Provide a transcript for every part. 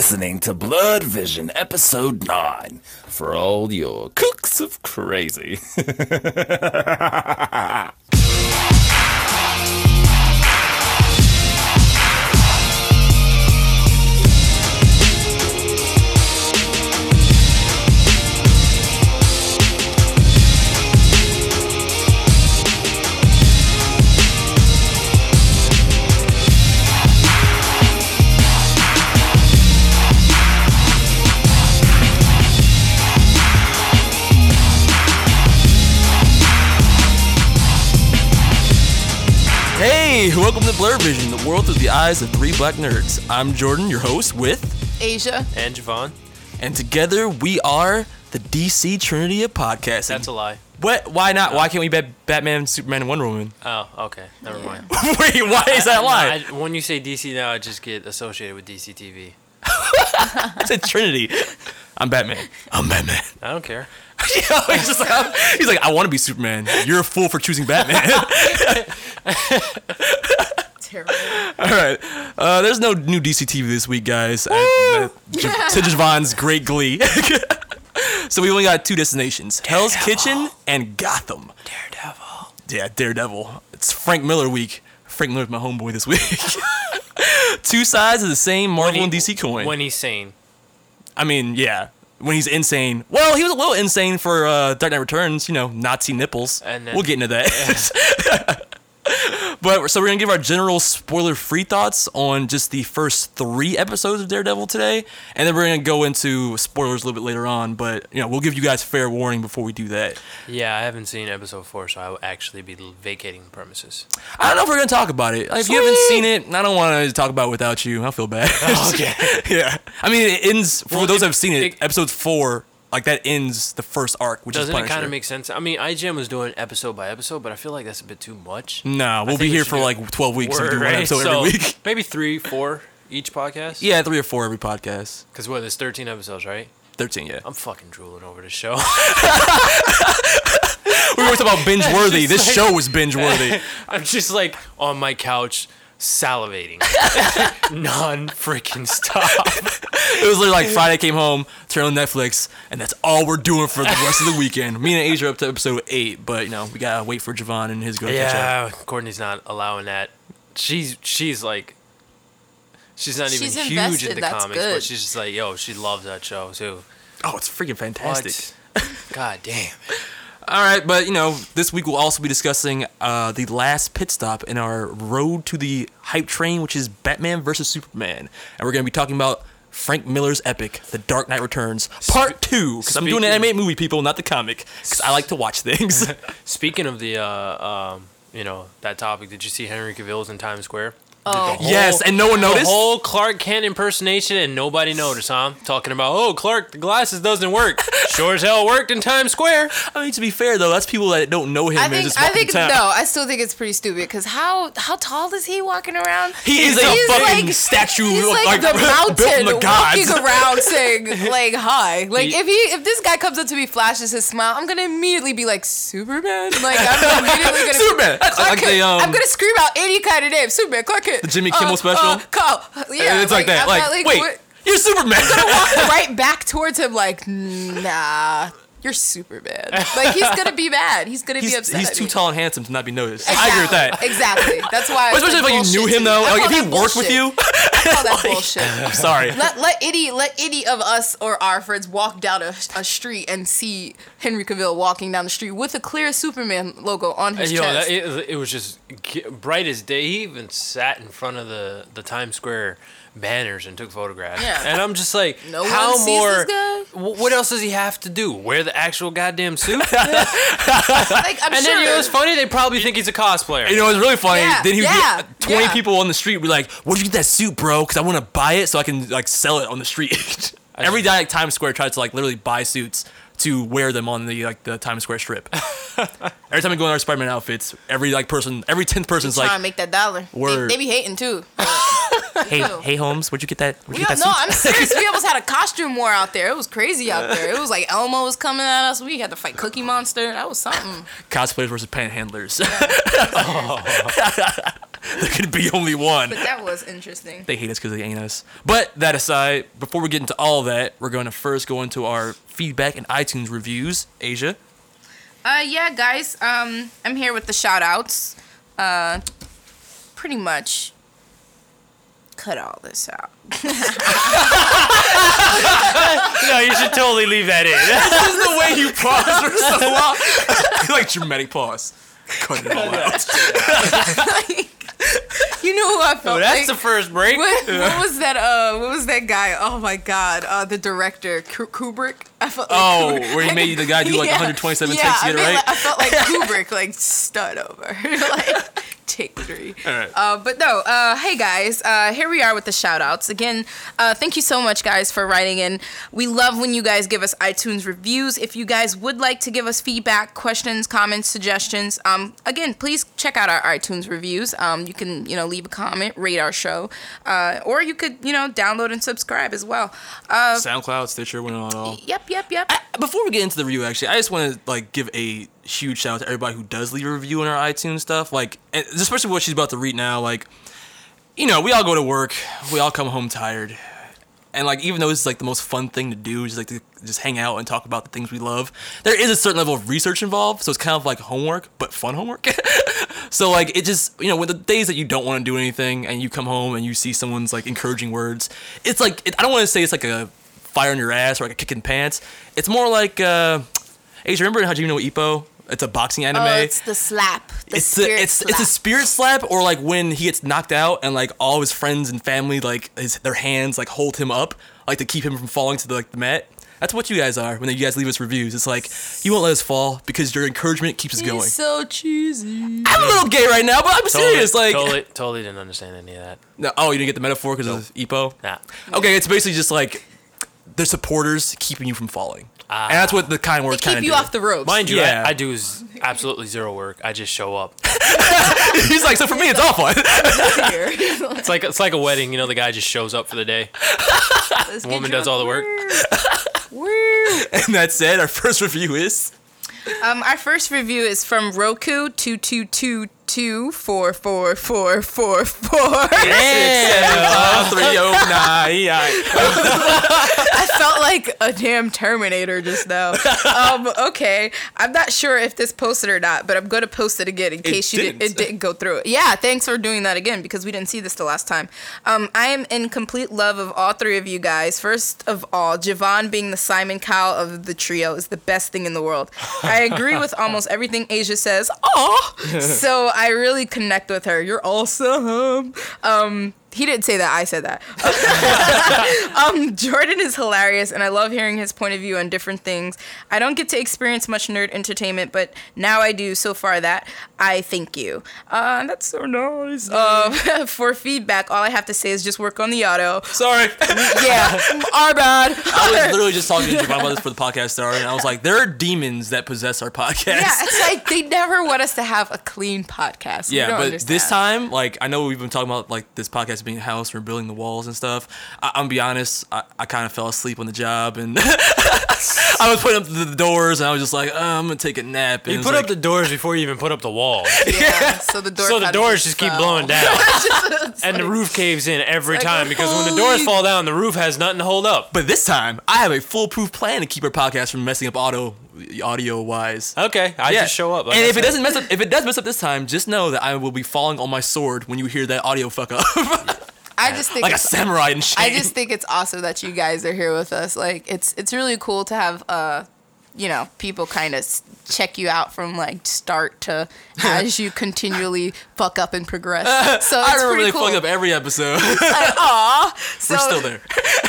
listening to Blurred Vision Episode 9 for all your cooks of crazy. Blur Vision, the world through the eyes of three black nerds. I'm Jordan, your host, with, Asia. And Javon. and together we are the DC Trinity of podcasting. That's a lie. what? Why not? Why can't we bet Batman, Superman, and Wonder Woman? Oh, okay. Never mind. Wait, why is that a lie? I, when you say DC now, I just get associated with DC TV. I said Trinity. I'm Batman. I'm Batman. I don't care. You know, he's just like, I'm- he's like, I want to be Superman. You're a fool for choosing Batman. Terrible. All right. Uh, there's no new DC TV this week, guys. J- Javon's great glee. so we only got two destinations: Hell's Kitchen and Gotham. Daredevil. Yeah, Daredevil. It's Frank Miller week. Frank Miller's my homeboy this week. two sides of the same Marvel and DC coin. When he's sane. I mean, yeah. When he's insane. Well, he was a little insane for uh, Dark Knight Returns. You know, Nazi nipples. And then- we'll get into that. But so we're gonna give our general spoiler-free thoughts on just the first three episodes of Daredevil today, and then we're gonna go into spoilers a little bit later on. But you know, we'll give you guys fair warning before we do that. Yeah, I haven't seen episode four, so I will actually be vacating the premises. I don't know if we're gonna talk about it. Like, if you haven't seen it, I don't want to talk about it without you. I'll feel bad. Oh, okay. yeah. I mean, it ends for Well, those it- that have seen it. it- episode four, like that ends the first arc, which Doesn't is it kind of make sense? I mean, IGN was doing episode by episode, but I feel like that's a bit too much. No, we'll be we here for like 12 weeks and do one right? episode So, every week. Maybe three, four each podcast. Yeah, three or four every podcast. Because what? There's 13 episodes, right? 13, yeah. I'm fucking drooling over this show. We were talking about binge worthy. This like- show was binge worthy. I'm just like on my couch salivating. Non freaking stop. it was literally like Friday came home, turned on Netflix, and that's all we're doing for the rest of the weekend. Me and Asia are up to episode 8, but you know, we gotta wait for Javon and his go to catch up. Yeah, Courtney's not allowing that. She's she's like she's not She's even huge invested, into that's comics, good. but she's just like, yo, she loves that show too. Oh, it's freaking fantastic. What? God damn. All right, but you know, this week we'll also be discussing uh, the last pit stop in our road to the hype train, which is Batman versus Superman, and we're gonna be talking about Frank Miller's epic, The Dark Knight Returns, Part Two. Because I'm doing an animated movie, people, not the comic, because I like to watch things. Speaking of the uh um you know, that topic, did you see Henry Cavill's in Times Square? Oh. yes, and no one noticed. The noticed. whole Clark Kent impersonation and nobody noticed, huh? Talking about, oh, Clark, the glasses doesn't work. sure as hell worked in Times Square. I mean, to be fair though, that's people that don't know him. I and think just I think town. no, I still think it's pretty stupid because how how tall is he walking around? He is a He's fucking like- statue, He's like, like, the mountain the walking around saying like hi. Like He- if he if this guy comes up to me, flashes his smile, I'm gonna immediately be like Superman. Like I'm immediately gonna Superman. That's Clark like the, um, I'm gonna scream out any kind of name. Superman, Clark Kent. The Jimmy Kimmel special? Uh, Carl. Yeah, And it's like, that. I'm Like, not, wait, what- you're Superman. He's gonna walk right back towards him like nah you're superman like he's gonna be mad he's gonna be upset he's too tall and handsome to not be noticed. exactly. I agree with that. exactly that's why Especially like if like, you knew him though. Like if he that worked with you, call that bullshit I'm sorry. let, let any let any of us or our friends walk down a, a street and see Henry Cavill walking down the street with a clear Superman logo on his Yo, chest. that, it, it was just bright as day. He even sat in front of the, the Times Square banners and took photographs. Yeah. And I'm just like, No how one sees more? this guy? What else does he have to do? Wear the actual goddamn suit? like I'm and sure. then you know what's funny? They probably think he's a cosplayer. You know, it's really funny. Yeah, then he would yeah, get 20 yeah. people on the street be like, Where'd you get that suit, bro? Because I want to buy it so I can like sell it on the street. Every day, like Times Square tries to like literally buy suits to wear them on the like the Times Square strip. every time we go in our Spider-Man outfits, every like person, every tenth person's trying like, to make that dollar. They, they be hating too. "Hey, hey, Holmes, where'd you get that? Where'd you Yeah, get that no, suit?" I'm serious. We almost had a costume war out there. It was crazy out there. It was like Elmo was coming at us. We had to fight Cookie Monster. That was something. Cosplayers versus panhandlers. there could be only one. But that was interesting. They hate us because they ain't us. But that aside, before we get into all that, we're going to first go into our feedback and iTunes reviews. Asia. Uh, yeah, guys. Um, I'm here with the shout outs. Uh, pretty much cut all this out. No, you should totally leave that in. This is the way you pause for so long. like dramatic pause. Cut it all out. you know who I felt like? Oh, that's like? the first break. what, what was that? Uh, what was that guy? Oh my God! Uh, the director Ku- Kubrick. I felt like Oh, Kubrick. where he made the guy do like Yeah. 127 yeah, takes to I get it mean, right. like, I felt like Kubrick, like start over, like take three. All right. Uh, but no, uh, hey guys, uh, here we are with the shout outs. Again, uh, thank you so much, guys, for writing in. We love when you guys give us iTunes reviews. If you guys would like to give us feedback, questions, comments, suggestions, um, again, please check out our iTunes reviews. Um, you can, you know, leave a comment, rate our show, uh, or you could, you know, download and subscribe as well. Uh, SoundCloud, Stitcher, went on all. yep, yep, yep. Before we get into the review, actually, I just want to like give a huge shout out to everybody who does leave a review on our iTunes stuff. Like, especially what she's about to read now. Like, you know, we all go to work, we all come home tired, and like, even though it's like the most fun thing to do, just like to just hang out and talk about the things we love. There is a certain level of research involved, so it's kind of like homework, but fun homework. so like, it just you know, when the days that you don't want to do anything and you come home and you see someone's like encouraging words, it's like it, I don't want to say it's like a fire in your ass or like a kick in pants. It's more like, uh, hey, do you remember Hajime no Ippo? It's a boxing oh, anime. Oh, it's the slap. The it's the, it's slap. it's a spirit slap or like when he gets knocked out and like all his friends and family like his their hands like hold him up like to keep him from falling to the like the mat. That's what you guys are when you guys leave us reviews. It's like you won't let us fall because your encouragement keeps us going. So cheesy. I'm a little gay right now, but I'm Totally, serious. Like, totally, totally didn't understand any of that. no, oh, you didn't get the metaphor because of Ippo. Nah. Okay, it's basically just like the supporters keeping you from falling, and that's what the kind They words keep kind of keep you do. off the ropes. Mind you, Yeah. I, I do is absolutely zero work. I just show up. He's like, so for me, it's awful. It's like it's like a wedding. You know, the guy just shows up for the day. The woman does all the work. And that said, our first review is. Um, our first review is from Roku two two two two four four four four four. Three oh nine. I felt like a damn Terminator just now. Um, okay, I'm not sure if this posted or not, but I'm going to post it again in case you didn't. didn't. It didn't go through. Yeah, thanks for doing that again because we didn't see this the last time. Um, I am in complete love of all three of you guys. First of all, Javon being the Simon Cowell of the trio is the best thing in the world. I agree with almost everything Asia says. Aw, so I really connect with her. You're awesome. Um, he didn't say that. I said that. Um, Jordan is hilarious, and I love hearing his point of view on different things. I don't get to experience much nerd entertainment, but now I do. So far, that I thank you. Uh, that's so nice. Uh, for feedback, all I have to say is just work on the auto. Sorry. Yeah, our bad. I was literally just talking to Javon about this for the podcast started, and I was like, there are demons that possess our podcast. yeah, it's like they never want us to have a clean podcast. Yeah, but understand. this time, like, I know we've been talking about like this podcast being a house, we're building the walls and stuff. I- I'm gonna be honest, I, I kind of fell asleep on the job, and I was putting up the, the doors, and I was just like, oh, I'm gonna take a nap. And You put was up the doors before you even put up the wall. yeah, so the door. so the doors just keep blowing down. It's And the roof caves in every like, time because when the doors fall down, the roof has nothing to hold up. But this time, I have a foolproof plan to keep our podcast from messing up auto audio wise. Okay, I just show up. like and I if it doesn't mess up, if it does mess up this time, just know that I will be falling on my sword when you hear that audio fuck up, I just think like a it's samurai in shame. I just think it's awesome that you guys are here with us. Like it's it's really cool to have uh you know people kind of check you out from like start to as you continually fuck up and progress. So it's I remember pretty they cool. fuck up every episode. Aw, so, We're still there.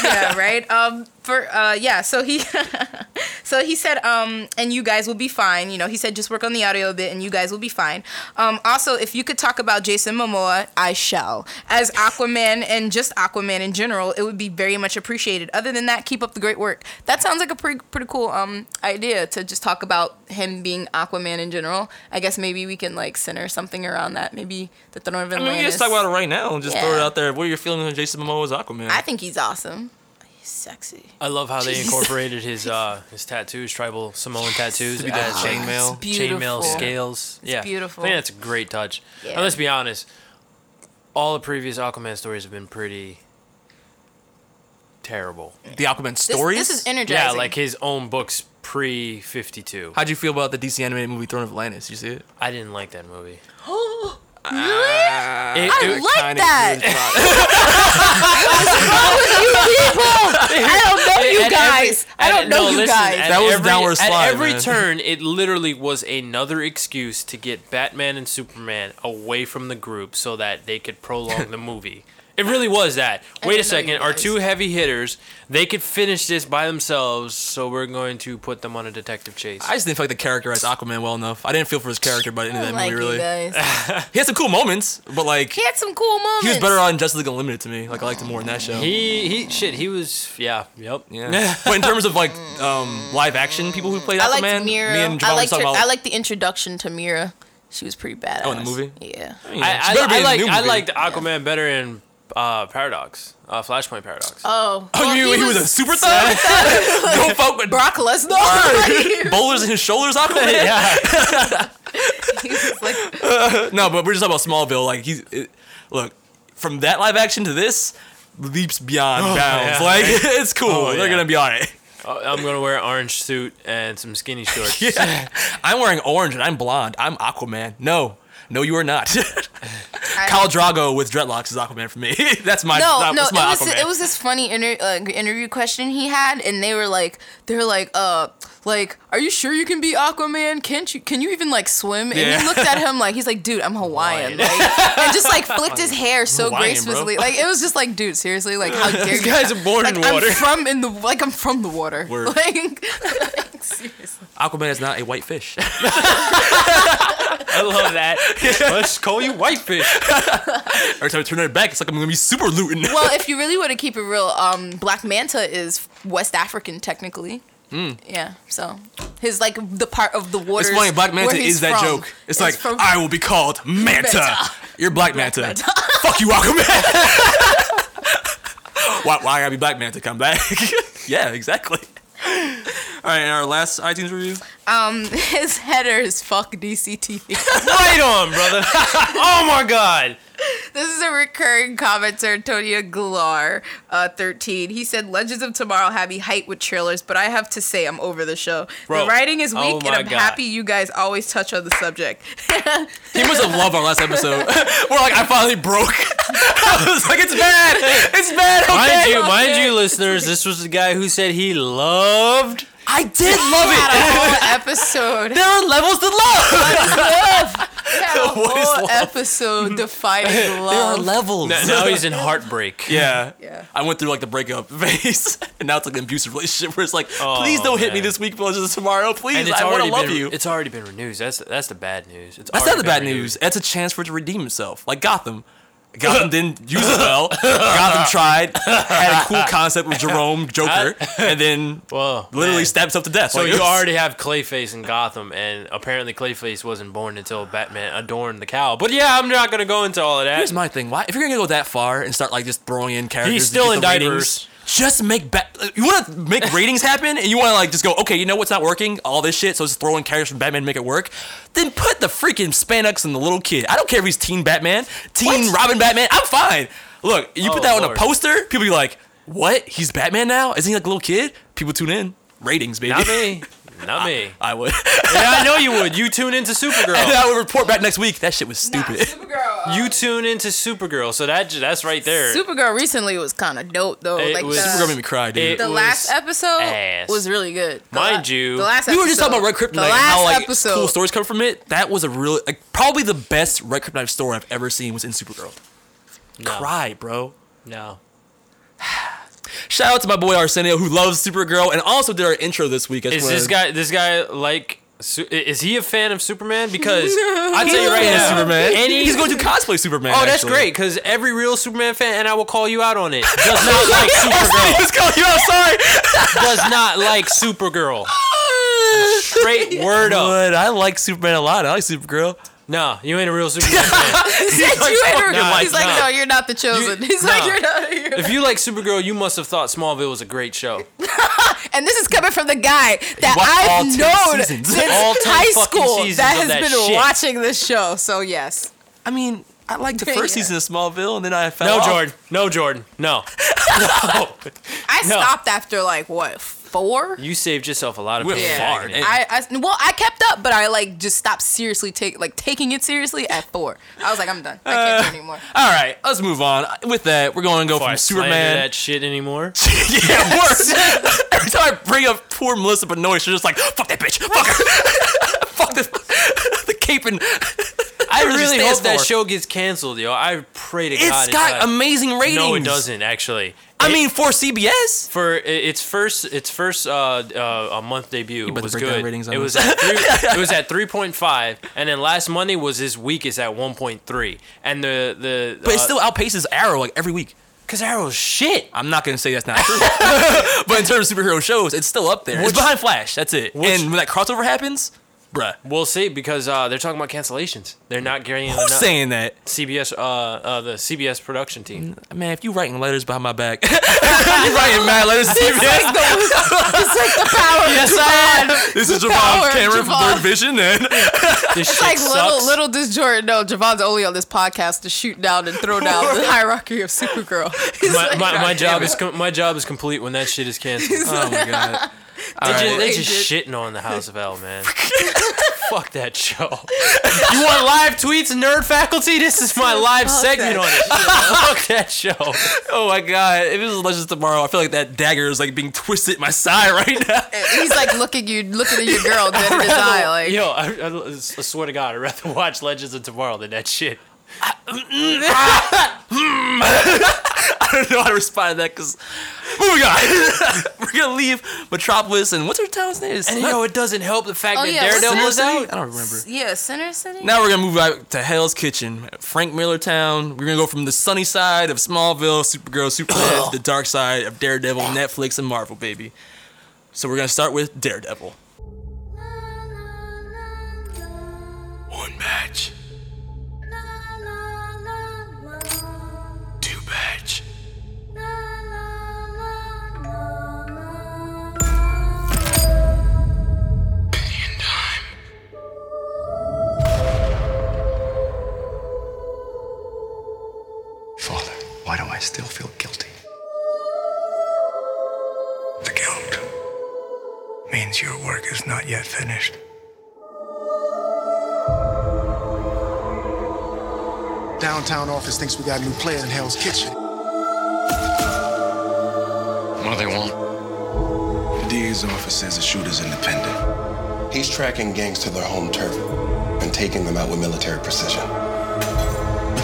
yeah, right. Um, for uh, yeah. So he, so he said, um, and you guys will be fine. You know, he said just work on the audio a bit, and you guys will be fine. Um, also, if you could talk about Jason Momoa, I shall. As Aquaman and just Aquaman in general, it would be very much appreciated. Other than that, keep up the great work. That sounds like a pretty pretty cool um idea to just talk about him being Aquaman in general. I guess maybe we can like center something around that. Maybe the Throne of I mean, Atlantis. we just talk about it right now and just throw it out there. What are your feelings on Jason Momoa's Aquaman? I think he's awesome. He's sexy. I love how they incorporated his uh his tattoos, tribal Samoan tattoos, Be as that chainmail. Chainmail scales. It's yeah, beautiful. I think that's a great touch. Yeah. And let's be honest, all the previous Aquaman stories have been pretty terrible. The Aquaman This, stories. this is energizing. Yeah, like his own books pre 52. How'd you feel about the DC animated movie Throne of Atlantis? You see it? I didn't like that movie. really? It- I it- like Kinda that. good plot. I don't know you At every- guys. I don't know no, you listen, guys. That was every, downward slide, At every man. turn, it literally was another excuse to get Batman and Superman away from the group so that they could prolong the movie. It really was that. Wait a didn't know you second, our two heavy hitters, they could finish this by themselves, so we're going to put them on a detective chase. I just didn't feel like the character as Aquaman well enough. I didn't feel for his character by the end of that like movie. Really, he had some cool moments, but like He had some cool moments. he was better on Justice League Unlimited to me. Like I liked him more in that show. he he shit, he was yeah, yep. yeah. but in terms of like um, live action people who played I Aquaman, liked Mera. me and Javon I were liked talking her, about. I liked the introduction to Mera. She was pretty badass. Oh, in the movie? Yeah. Yeah, I, she I, better be I in the like I liked Aquaman better in uh, Paradox, uh, Flashpoint Paradox. Oh. Oh, you mean he was a super thug? Go fuck with Brock Lesnar. boulders in his shoulders, Aquaman. yeah, he was like, No, but we're just talking about Smallville. Like he's it, look from that live action to this leaps beyond bounds. yeah. Like it's cool. Oh, They're yeah. gonna be alright. Uh, I'm gonna wear an orange suit and some skinny shorts. Yeah. I'm wearing orange and I'm blonde. I'm Aquaman. No, no, you are not. Khal Drogo with dreadlocks is Aquaman for me. that's my no, that- no, it was Aquaman. it was this funny inter- uh, interview question he had, and they were like, they were like, uh, like, are you sure you can be Aquaman? Can't you? Can you even like swim? And Yeah. he looked at him like he's like, dude, I'm Hawaiian, like, and just like flicked his hair so Hawaiian, gracefully, bro. like it was just like, dude, seriously, like how dare These you? guys are born like, in water. I'm from in the like I'm from the water. Word. Like, like, seriously. Aquaman is not a white fish. I love that. Let's call you Whitefish. Every time I turn it back, it's like I'm gonna be super looting. Well, if you really want to keep it real, um, Black Manta is West African technically. Yeah, so his like the part of the water. It's funny, Black Manta is that joke. It's like from, I will be called Manta. Manta. You're Black, Manta. Manta. Fuck you, Aquaman. why, why I gotta be Black Manta? Come back. yeah, exactly. All right, and our last iTunes review. um his header is fuck DCTV. Right on, brother. oh my god. This is a recurring commenter, Antonio Galar, uh, 13. He said, Legends of Tomorrow had me hyped with trailers, but I have to say I'm over the show. Bro. The writing is weak, Oh and I'm God. happy you guys always touch on the subject. He must have loved our last episode. We're like, I finally broke. I was like, it's bad. It's bad. Okay. Mind you, mind you, listeners, this was the guy who said he loved. I did love had it. a whole episode. There are levels to love. We had a What is whole love? episode defining love. There are levels. Now, now he's in heartbreak. Yeah. Yeah. I went through like the breakup phase, and now it's like an abusive relationship where it's like, Oh, please don't hit me this week, but just tomorrow, please. I want to love been you. it's already been renewed. That's that's the bad news. It's That's not the bad renewed. news. That's a chance for it to redeem itself. Like Gotham. Gotham didn't use it well. Gotham tried, had a cool concept with Jerome Joker, and then Whoa, literally man. stabbed himself to death. So Like, you was- already have Clayface in Gotham, and apparently Clayface wasn't born until Batman adorned the cowl. But yeah, I'm not gonna go into all of that. Here's my thing. Why, if you're gonna go that far and start like just throwing in characters, He's still in diapers. Just make ba- you want to make ratings happen, and you want to like just go, okay, you know what's not working? All this shit. So just throw in characters from Batman to make it work. Then put the freaking spandex in the little kid. I don't care if he's Teen Batman, Teen Robin Batman. I'm fine. Look, you Oh, put that oh, on a poster, people be like, what? He's Batman now? Isn't he like a little kid? People tune in. Ratings, baby. Not me. Not me. I would. Yeah, I know you would. You tune into and Supergirl. I would report back next week. That shit was stupid. Supergirl. uh, You tune into Supergirl, so that that's right there. Supergirl recently was kind of dope though. It like was- the, Supergirl made me cry, dude. It the was last episode ass. was really good. The Mind you- the last episode, We were just talking about Red Kryptonite The and last how like episode, cool stories come from it. That was a really like probably the best Red Kryptonite story I've ever seen was in Supergirl. No, Cry, bro. no. Shout out to my boy Arsenio who loves Supergirl and also did our intro this week. As Is well. this guy this guy like? Su- Is he a fan of Superman? Because I tell you right now, Superman. and he's going to cosplay Superman. Oh, that's actually. great. Because every real Superman fan, and I will call you out on it, does not like Supergirl. Let's go. You know, sorry. Does not like Supergirl. Straight word up. But I like Superman a lot. I like Supergirl. No, you ain't a real Superman fan. He said like, you ain't fuck a- nah, He's like, nah. no, you're not the chosen. You- He's like, you're not. You're If you like Supergirl, you must have thought Smallville was a great show. And this is coming from the guy that I've 10 known seasons. since high school that has that been shit. watching this show. So yes, I mean, I liked the Yeah. first season of Smallville, and then I fell No, off. Jordan. No, Jordan. No. no. I No. stopped after like what four? You saved yourself a lot of We're pain. far. agony. I, I well I kept up, but I like just stopped seriously take like taking it seriously at four. I was like, I'm done. I can't do it anymore. All right, let's move on. With that, we're going to go Before I from slander Superman. that shit anymore. yeah, worse. Every time I bring up poor Melissa Benoist, she's just like, "Fuck that bitch, fuck her, fuck this, the cape and." I really hope that for. show gets canceled, yo. I pray to It's God It's got amazing ratings. No, it doesn't actually. I It- mean, for CBS, for its first its first uh, uh a month debut was good. ratings it was at three, it was at three point five, and then last Monday was his weakest at one point three, and the the but it still outpaces Arrow like every week. because Arrow's shit. I'm not gonna say that's not true, but in terms of superhero shows, it's still up there. it's behind Flash. That's it. which- and when that crossover happens, bruh, We'll see because uh, they're talking about cancellations. They're not getting who's enough. saying that? CBS uh, uh the CBS production team. Man, if you writing letters behind my back, you writing mad letters to CBS. It's like the power. Yes, I am. This is power Javon Cameron from Javon. Third Vision, and This It's shit like little sucks. little does Jordan know Javon's only on this podcast to shoot down and throw down the hierarchy of Supergirl. He's My, like, my, my job damn is com- my job is complete when that shit is canceled. oh my god. They just, they Agent. just shitting on the House of El, man. Fuck that show. You want live tweets, nerd faculty? This is my live Fuck segment that on it. Fuck that show. Oh my god! If it was Legends of tomorrow, I feel like that dagger is like being twisted in my side right now. He's like looking you, looking at your girl dead in his eye, like Yo, I, I, I swear to God, I'd rather watch Legends of Tomorrow than that shit. Mm, ah, mm. I don't know how to respond to that because moving on. We're gonna leave Metropolis and what's her town's name? It's And not- know it doesn't help the fact Oh, that yeah, Daredevil is Center City? out. I don't remember. yeah, Center City. Now we're gonna move out to Hell's Kitchen, Frank Miller Town. We're gonna go from the sunny side of Smallville, Supergirl, Superman, to the dark side of Daredevil, Netflix, and Marvel, baby. So we're gonna start with Daredevil. One match. Still feel guilty? The guilt means your work is not yet finished. Downtown office thinks we got a new player in Hell's Kitchen. What do they want? The DA's office says the shooter's independent. He's tracking gangs to their home turf and taking them out with military precision.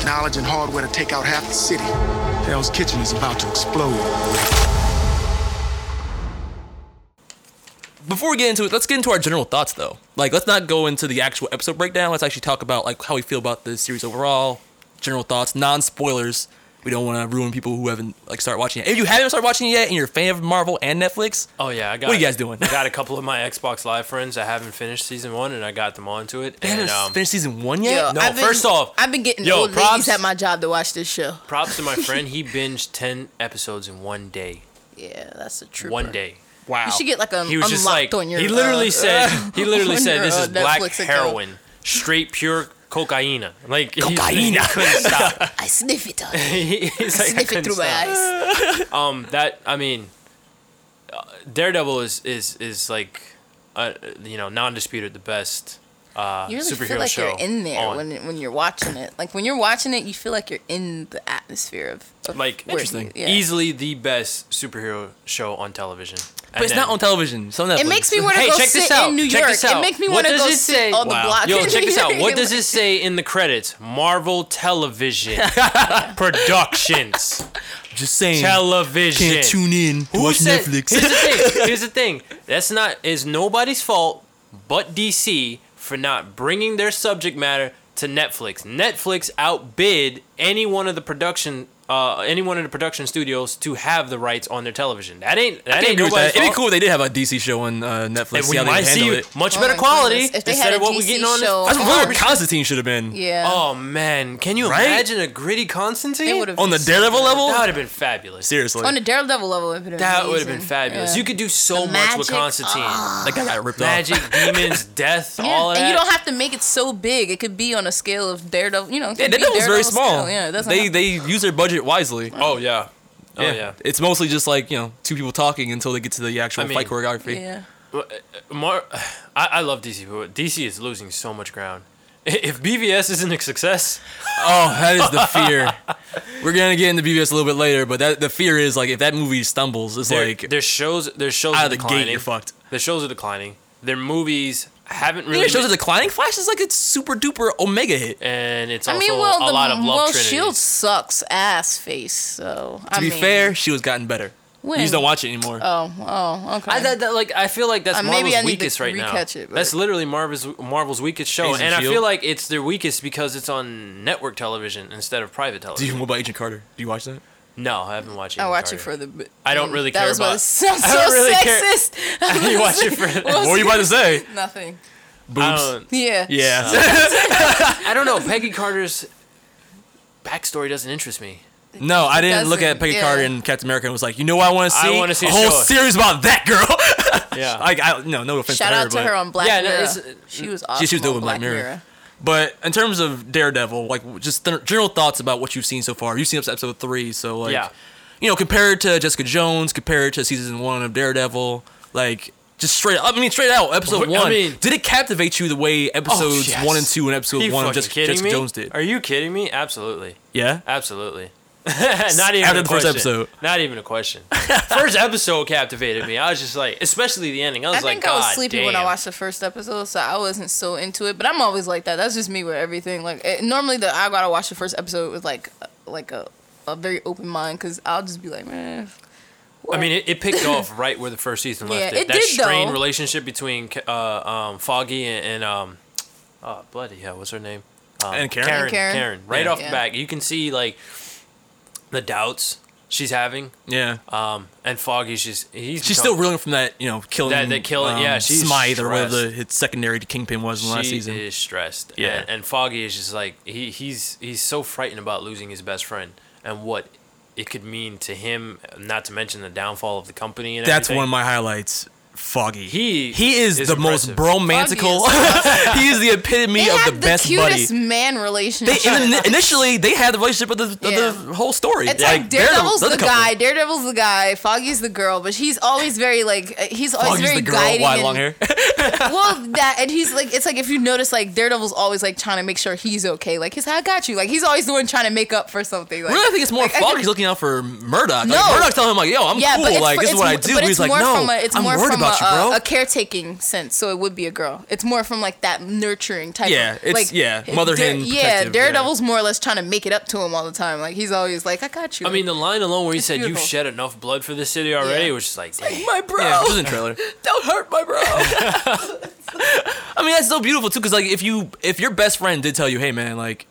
Knowledge and hardware to take out half the city, Hell's Kitchen is about to explode. Before we get into it, let's get into our general thoughts though. Like, let's not go into the actual episode breakdown. Let's actually talk about like how we feel about the series overall, general thoughts, non spoilers. We don't want to ruin people who haven't like started watching it. If you haven't started watching it yet and you're a fan of Marvel and Netflix, Oh yeah, I got. What are you guys doing? I got a couple of my Xbox Live friends that haven't finished season one, and I got them onto it. they And haven't um, finished season one yet. Yo, No, I've been- first off, I've been getting yo, old props- ladies at my job to watch this show. props to my friend. He binged ten episodes in one day. Yeah, that's a true. One day. Wow. You should get like a He was just unlocked like on your. he literally uh, said he literally said your, this uh, is black Netflix account. heroin, straight pure cocaine. Like he- Cocaine. he couldn't stop. I sniff it. On. He- He's like, I sniff it couldn't through my eyes. Um, that I mean, uh, Daredevil is is is like, uh, you know, non-disputed the best uh, You really superhero feel like you're in there on. when when you're watching it. Like when you're watching it, you feel like you're in the atmosphere of. of like where- Interesting. Yeah. easily the best superhero show on television. But it's not on television. So Netflix. It makes me want to Hey, go check sit this out. in New Check York. this out. It makes me What want to go sit say? on the block. Yo, check this out. What does it say in the credits? Marvel Television Productions. Just saying. Television. Can't tune in to Who watch said- Netflix. Here's the thing. Here's the thing. That's not is nobody's fault but DC for not bringing their subject matter to Netflix. Netflix outbid any one of the production uh, anyone in the production studios to have the rights on their television. That ain't that ain't agree nobody's that. It'd be cool if they did have a DC show on uh, Netflix. And we might handle see it. much Oh better quality. If they instead had of a what we're DC getting on this. show That's on- what Constantine should have been. Yeah. Oh man, can you Right? imagine a gritty Constantine? It On the been so Daredevil level? That would have been fabulous. Seriously. On the Daredevil level, it would That would have been fabulous. Yeah. You could do so The much with magic, Constantine. that guy got ripped Magic, off. demons, death, Yeah, all of that. and you don't have to make it so big. It could be on a scale of Daredevil. You know, Yeah, could be Daredevil's very small. Yeah, they they use their budget wisely. oh yeah. Oh yeah. It's mostly just like you know two people talking until they get to the actual I mean, fight choreography. yeah. Uh, uh, Mar- I, I love DC, but DC is losing so much ground. If BVS isn't a success, Oh, that is the fear. We're gonna get into BVS a little bit later, but that the fear is like if that movie stumbles, it's their, like their shows their shows out are of the declining. gate you're fucked. Their shows are declining. Their movies haven't Really? really. Their shows are been- declining. Flash is like a super duper omega hit. and it's I also mean, well, a the lot of love well, trinities. Shield sucks ass face. So To I be mean, fair, she was gotten better. when? You just don't watch it anymore. Oh, oh, okay. I, that, that- like I feel like that's Uh, maybe Marvel's I need to weakest right now. recatch it, That's literally Marvel's Marvel's weakest show, Agents and I feel like it's their weakest because it's on network television instead of private television. Do you television. what about Agent Carter? Do you watch that? No, I haven't watched. It. I Agent watch it for the. I don't really that care was what about- it sounds I don't really care- sexist. You watch it for- What What were you about to say? Nothing. I Boobs. don't, Yeah. Yeah. I don't know. Peggy Carter's backstory doesn't interest me. no, I didn't look at Peggy yeah. Carter and Captain America and was like, you know what I want to I see? wanna see a a whole show. series about that girl. Yeah. like, I, no, no offense Shout to her, out to but, her on Black Yeah, no, Mirror. it's- she was awesome. she was doing on Black Mirror. But in terms of Daredevil, like just th- general thoughts about what you've seen so far. You've seen up to episode three, so like, Yeah. you know, compared to Jessica Jones, compared to season one of Daredevil, like just straight. I mean, straight out, episode I one. mean- did it captivate you the way episodes yes. one and two and episode Are you one of Jessica, Jessica? Jones did? Are you kidding me? Absolutely. Yeah. Absolutely. Not even After a the first question. episode. Not even a question. first episode captivated me. I was just like, especially the ending. I was I think like, I was God sleepy damn. when I watched the first episode, so I wasn't so into it. But I'm always like that. That's just me with everything. Like it, normally, the I gotta watch the first episode with like like a, a very open mind because I'll just be like, man. I mean, it, it picked off right where the first season left Yeah, it. it That did, strained though. relationship between uh, um, Foggy and, and um, oh, bloody hell, what's her name? Um, And Karen? Karen. Karen. Karen. Right Yeah. off the back, you can see like the doubts she's having. Yeah. Um, and Foggy's just he's She's become- still reeling from that, you know, killing. That- that killing- yeah, she's Smythe or whatever the secondary to Kingpin was in the last she is stressed. Yeah. and, and Foggy is just like he he's he's so frightened about losing his best friend and what it could mean to him. Not to mention the downfall of the company and That's everything. one of my highlights. Foggy. He he is, is the most bromantical. He is the epitome They of the the, best buddy. cutest man They relationship. in- initially they had the relationship of the, of the whole story. It's like, they're Daredevil's they're the, guy, Daredevil's the guy, Foggy's the girl, but he's always very like uh, he's always Foggy's very the girl, guiding. wide and- long hair. well, that and he's like it's like if you notice like Daredevil's always like trying to make sure he's okay. Like he's I got you. Like he's always the one trying to make up for something. Like, really, I think it's more like, I Foggy's looking out for Murdock. Like, No. Murdock's telling him like, "Yo, I'm yeah, cool. Like for- this is what I do." But He's it's like, more "No, from a, I'm worried from about a, you, bro." a, a caretaking sense. So it would be a girl. It's more from like that nurturing type. Yeah, of, it's- like, yeah, mother Dare- hen Yeah, protective, yeah. Daredevil's more or less trying to make it up to him all the time. Like he's always like, I got you. I mean, the line alone where he It's said, "You've shed enough blood for this city already," Yeah. was just like, damn. my bro, yeah, it was in trailer. don't hurt my bro. I mean, that's so beautiful too, because like if you if your best friend did tell you, "Hey, man, like."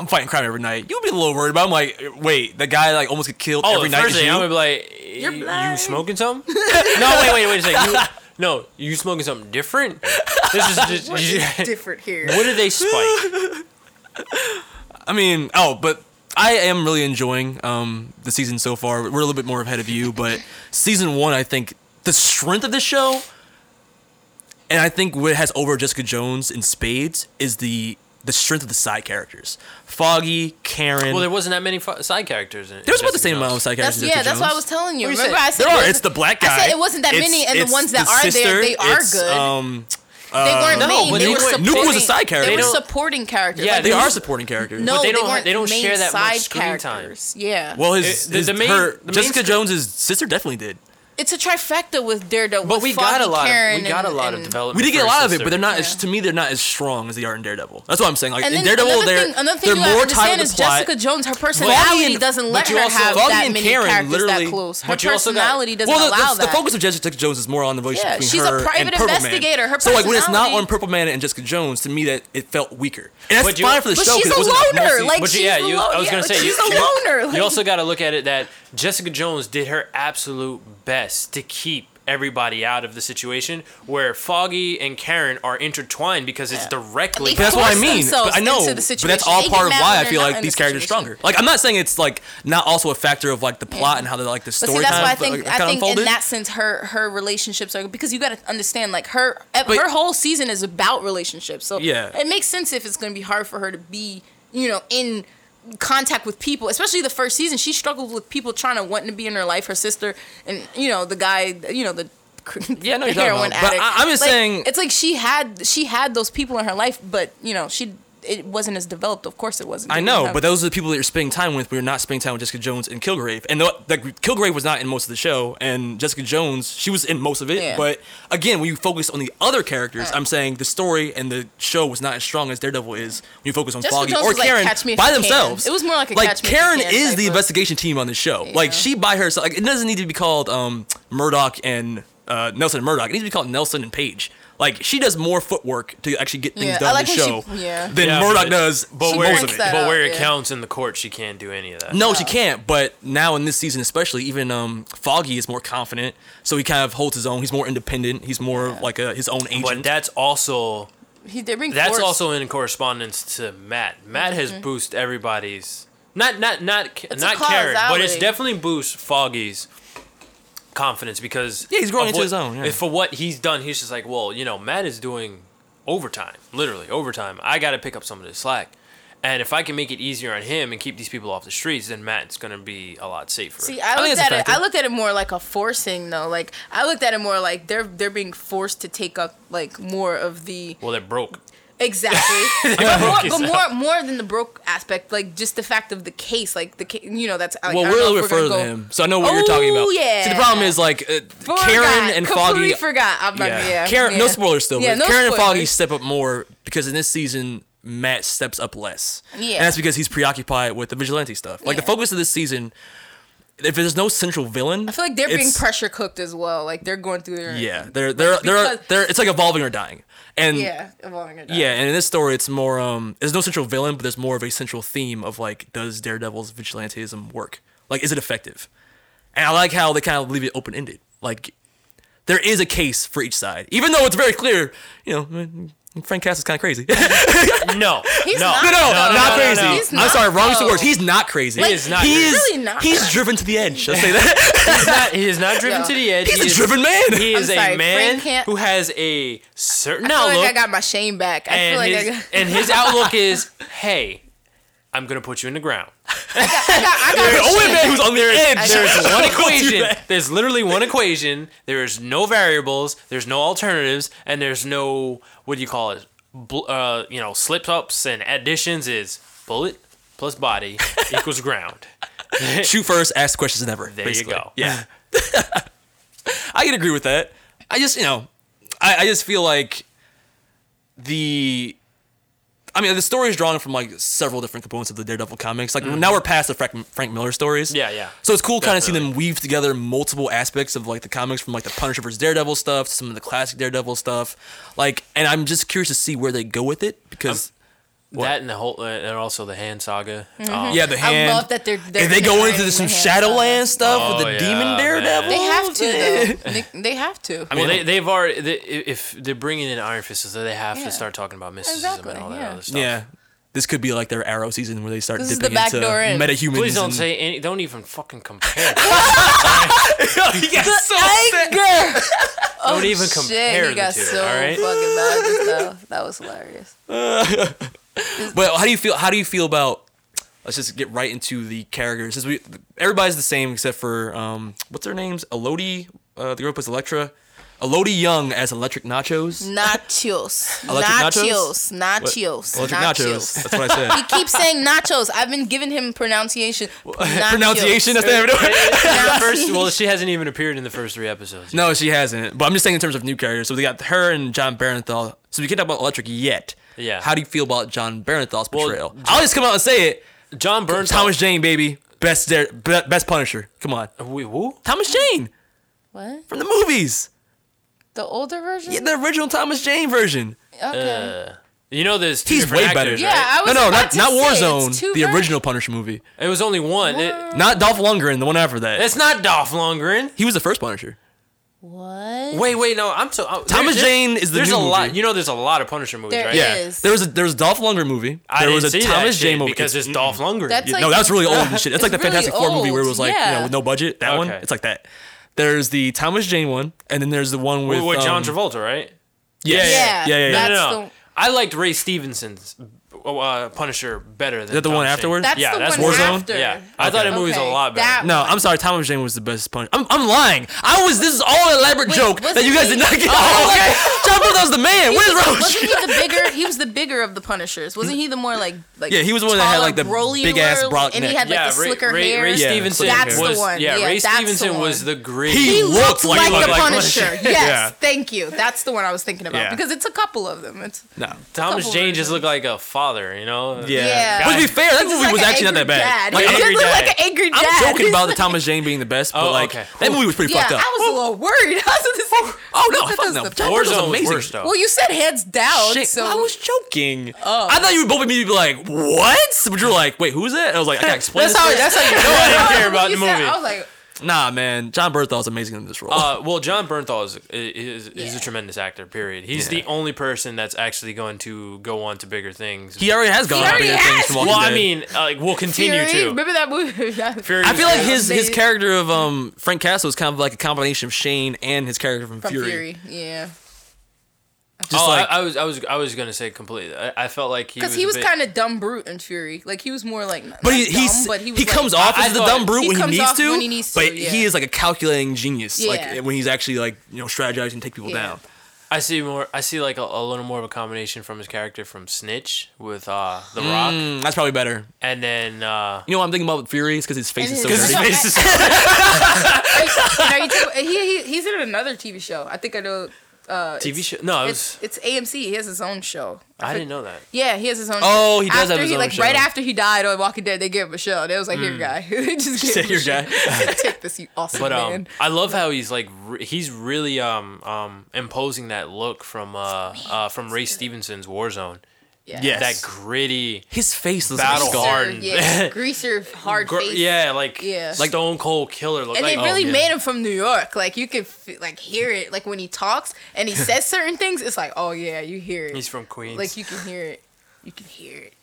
I'm fighting crime every night. You'd be a little worried about. I'm like, wait, the guy like almost get killed Oh, every the night. first Is thing you? I'm gonna be like, You're "You- you smoking something? no, wait, wait, wait a second. You, no, you smoking something different? This is just, different here. what did they spike? I mean, oh, but I am really enjoying um, the season so far. We're a little bit more ahead of you, but season one, I think the strength of the show, and I think what has over Jessica Jones in spades is the the strength of the side characters. Foggy, Karen. Well, there wasn't that many fu- side characters. In, in there's about the same amount of side characters. That's in yeah. Jessica That's what I was telling you. What you Remember, said? I said There are. It's the black guy. I said it wasn't that It's- many, and the ones that the are there, they are it's, good. Um, they weren't no, main. but They, they were supporting. Nuke was a side character. They were They don't- supporting characters. Yeah, Like, they they are supporting characters. No, But they they, don't they don't share that much side screen time. Yeah. Well, his, It- the- his the main- her the Jessica screen- Jones's sister definitely did. It's a trifecta with Daredevil. But with we got a lot. Karen Of, we got a and- lot of development. We did get a lot of it, but they're sister. not. As, to me, they're not as strong as they are in Daredevil. That's what I'm saying. Like And in Daredevil, another they're thing, another thing they're you gotta more tied understand to is the plot. Jessica Jones. Her personality and- doesn't let her also- have Foggy that and many Karen characters literally- that close. Her But got- personality doesn't well, the, allow the, the that. focus of Jessica Jones is more on the relationship Yeah, between she's a her private and Purple investigator. Man. Her so like when it's not on Purple Man and Jessica Jones, to me that it felt weaker. And that's But fine for the show. she's 'cause it a wasn't loner, mostly- like- But she's yeah, a you, lo- I was yeah, gonna say she's a loner, You also got to look at it that Jessica Jones did her absolute best to keep everybody out of the situation where Foggy and Karen are intertwined because it's directly. That's what I mean. But I know, but that's all They part of why I feel like these the characters are situation. stronger. Like I'm not saying it's like not also a factor of like the plot and how the like the But story see, that's kind why I think like, I kind of think in unfolded. that sense her her relationships are because you got to understand like her But- her whole season is about relationships. So Yeah. it makes sense if it's going to be hard for her to be you know in contact with people, especially the first season. She struggled with people trying to want to be in her life. Her sister and you know the guy, you know the. Yeah, no, heroin about, addict. I- I'm just Like, saying- it's like she had she had those people in her life, but you know she it wasn't as developed. Of course, it wasn't. I know, have- but those are the people that you're spending time with. We're not spending time with Jessica Jones and Kilgrave. And the, the Kilgrave was not in most of the show, and Jessica Jones, she was in most of it. Yeah. But again, when you focus on the other characters, I'm saying the story and the show was not as strong as Daredevil is when you focus on Jessica Foggy Jones or like Karen Me by You Can. themselves. It was more like a like Catch Me If Karen is the investigation team on the show. Like she by herself. Like it doesn't need to be called um, Murdock and uh, Nelson and Murdock. It needs to be called Nelson and Page. Like she does more footwork to actually get things Yeah, I done like in the when show she- yeah. than Yeah, Murdock but- does But She where, points it. that but out, where it yeah. counts in the court, she can't do any of that. No, she can't. But now in this season, especially, even um, Foggy is more confident, so he kind of holds his own. He's more independent. He's more like a, his own agent. But that's also he, they're being that's forced. also in correspondence to Matt. Matt has Mm-hmm. boosted everybody's not not not It's not Karen, but it's causality. definitely boost Foggy's confidence because Yeah, he's growing into what- his own, yeah. For what he's done, he's just like, well, you know, Matt is doing overtime, literally overtime. I got to pick up some of the slack. And if I can make it easier on him and keep these people off the streets, then Matt's gonna be a lot safer. See, I, think looked at it. I looked at it more like a forcing, though. Like I looked at it more like they're they're being forced to take up like more of the well, they're broke. Exactly, but, more, but more more than the broke aspect, like just the fact of the case, like the ca- you know that's like, well, we're a don't little bit further gonna than go- him, so I know what you're talking about. Oh, yeah. See, the problem is like uh, Karen and Foggy. completely forgot. I'm not, yeah. yeah, Karen, yeah. no spoilers still. Yeah, but no Karen and Foggy step up more because in this season Matt steps up less. Yeah. and that's because he's preoccupied with the vigilante stuff. Like the focus of this season, if there's no central villain, I feel like they're being pressure cooked as well. Like they're going through their Yeah, they're they're they're they're. It's like evolving or dying, and yeah. Yeah, and in this story, it's more um, there's no central villain, but there's more of a central theme of like, does Daredevil's vigilantism work? Like, is it effective? And I like how they kind of leave it open ended. Like, there is a case for each side, even though it's very clear. You know, Frank Castle's kind of crazy. no, No, He's no, not. no, No, not no, no, crazy. no. He's I'm not, sorry, wrong use of though. words. Oh. He's not crazy. He is not He crazy. is. Really not. He's driven to the edge. Let's say that. He's not. He is not driven Yo. to the edge. He's he a is, driven man. He is sorry, a man can't- who has a certain I feel outlook, like I got my shame back. I feel and like his I got, and his outlook is, hey, I'm gonna put you in the ground. I got, I got the only man who's on the edge. There's one equation. There's literally one equation. There's no variables. There's no alternatives, and there's no what do you call it? Bl- uh, you know, slip ups and additions is bullet plus body equals ground. Shoot first, ask questions never. There you go. Yeah. I can agree with that. I just, you know, I, I just feel like the. I mean, the story is drawn from like several different components of the Daredevil comics. Like now we're past the Frank, Frank Miller stories. Mm-hmm. Yeah, yeah. So it's cool kind of seeing them weave together multiple aspects of like the comics from like the Punisher vs Daredevil stuff to some of the classic Daredevil stuff. Like, and I'm just curious to see where they go with it because That and the whole, uh, and also the hand saga. Mm-hmm. Um, yeah, the hand. I love that they're. they're if they go into the, some Shadowland stuff Oh, with the yeah, demon man. Daredevil. They have to. Though. they, they have to. I mean, they, they've already. They, if they're bringing in Iron Fist, so they have Yeah. to start talking about mysticism Exactly, and all that yeah. other stuff. Yeah. This could be like their Arrow season where they start This is dipping the back into door in. metahumans. Please don't and- say any. Don't even fucking compare. he got so upset. Anger. don't even Shit, compare he the got two. so all right. fucking mad just now. That was hilarious. But how do you feel? How do you feel about? Let's just get right into the characters. Since we everybody's the same except for um, what's their names? Elodie, uh, the girl who plays Elektra. Elodie Yung as Electric Nachos. Nachos. Electric nachos? nachos. Nachos. Electric Nachos. That's what I said. He keeps saying nachos. I've been giving him pronunciation. Nachos. Pronunciation. That's the name of it. The first, well, she hasn't even appeared in the first three episodes. No, she hasn't. But I'm just saying in terms of new characters. So we got her and Jon Bernthal. So we can't talk about Electric yet. Yeah. How do you feel about Jon Bernthal's portrayal? I'll just come out and say it. John Burns. Thomas Jane, baby, best there, best Punisher. Come on, Wait, who? Thomas Jane What? from the movies. The older version? Yeah, the original Thomas Jane version. okay. Uh, you know, there's two He's different way better. actors, yeah. I was No, no, about not to not Warzone. The ver- original Punisher movie. It was only one. It, Not Dolph Lundgren, the one after that. it's not Dolph Lundgren. he was the first Punisher. What? Wait, wait, no, I'm so. Uh, Thomas there- Jane is the There's new a lot. movie. You know, there's a lot of Punisher movies, There right? is. Yeah, is. there was a there was a Dolph Lundgren movie. I there didn't was a see Thomas that Jane shit movie because it's Dolph Lundgren. That's like no, that's really old and shit. It's like the it's really Fantastic Four movie where it old, was like you yeah. know with no budget. That one, Okay. it's like that. There's the Thomas Jane one, and then there's the one with with, with John um, Travolta, right? Yes. Yeah, yeah, yeah. yeah. that's no, no, no. the- I liked Ray Stevenson's uh, Punisher better than Is that the one Thomas Jane. afterwards? That's Yeah, the that's one Warzone? after. Yeah, I thought that movie was a Okay, lot better. that No, one. I'm sorry. Thomas Jane was the best Punisher. I'm, I'm lying. I was. This is all an elaborate Wait, joke that wasn't you guys he- did not get. Oh, okay. Jon Bernthal the man. Where's Wasn't he the bigger? He was the bigger of the Punishers. Wasn't he the more like like? Yeah, he was the one that had, taller, like, the brolier, big-ass broad and he neck. had like yeah, the Ray, slicker Ray, hair. Ray Yeah, Stevenson That's the was one. yeah, Yeah, Ray that's the Stevenson was one. the great. He looked looked like- like, looked the like Punisher. Punisher. Yes, Yeah. thank you. That's the one I was thinking about Yeah. because it's a couple of them. It's No. Thomas couple Jane just looked like a father, you know. Yeah. Yeah. But to be fair, that movie like was actually not that bad. Dad. Like, he I'm, dad. like an angry dad. I'm joking He's about the Thomas Jane being the best, but Oh, like okay. that movie was pretty Yeah, fucked up. I was a little worried. I was just oh, like, Oh no, what fuck no. the- was Warzone was amazing. worse though. Well, you said heads down, Shit, so I was joking. Oh. I thought you would both immediately be like, "What?" But you're like, "Wait, who's that?" And I was like, "I gotta explain." that's this how. That's how you know I didn't care about you the movie. I was like, Nah, man, Jon Bernthal is amazing in this role. Uh, well, Jon Bernthal is is, is a tremendous actor. Period. He's the only person that's actually going to go on to bigger things. he already has gone He on already bigger things has. from Walking well, I Dead. mean, uh, like we'll continue Fury. to. Remember that movie? Fury I feel like great. his his character of um Frank Castle is kind of like a combination of Shane and his character from, From Fury. Fury. Yeah. Just oh, like I, I was I was I was gonna say completely. I, I felt like he Because was he was bit- kind of dumb brute in Fury. Like he was more like. Not, But he not he's, dumb, but he, he, like- comes off I- as I the dumb brute He when he needs to, when he needs to, but yeah. he is like a calculating genius. Yeah. Like when he's actually like you know strategizing and take people Yeah. down. I see more. I see like a, a little more of a combination from his character from Snitch with uh The Rock, Mm, that's probably better. and then uh You know what I'm thinking about with Fury is because his face is so dirty. his face is- Are you talking- he, he he's in another TV show. I think I know. Uh, TV show. No, it It's was. it's AMC. He has his own show. I didn't know that. Yeah, he has his own. Oh, he does have his he, own like show. right after he died on Walking Dead, they gave him a show. They was like. "Here, guy, just Say, him a guy." Take this, you awesome But um, man." I love how he's like re- he's really um um imposing that look from uh uh from Ray Stevenson's Warzone. Yeah. Yes. That gritty. His face looks Battle like a hard. Greaser, yeah, greaser, hard gr- face. yeah, like Yeah. like Stone Cold Killer. Look And like, they really yeah. made him from New York. Like you could f- like hear it. Like when he talks and he says certain things, it's like, oh yeah, you hear it. he's from Queens. like you can hear it. You can hear it.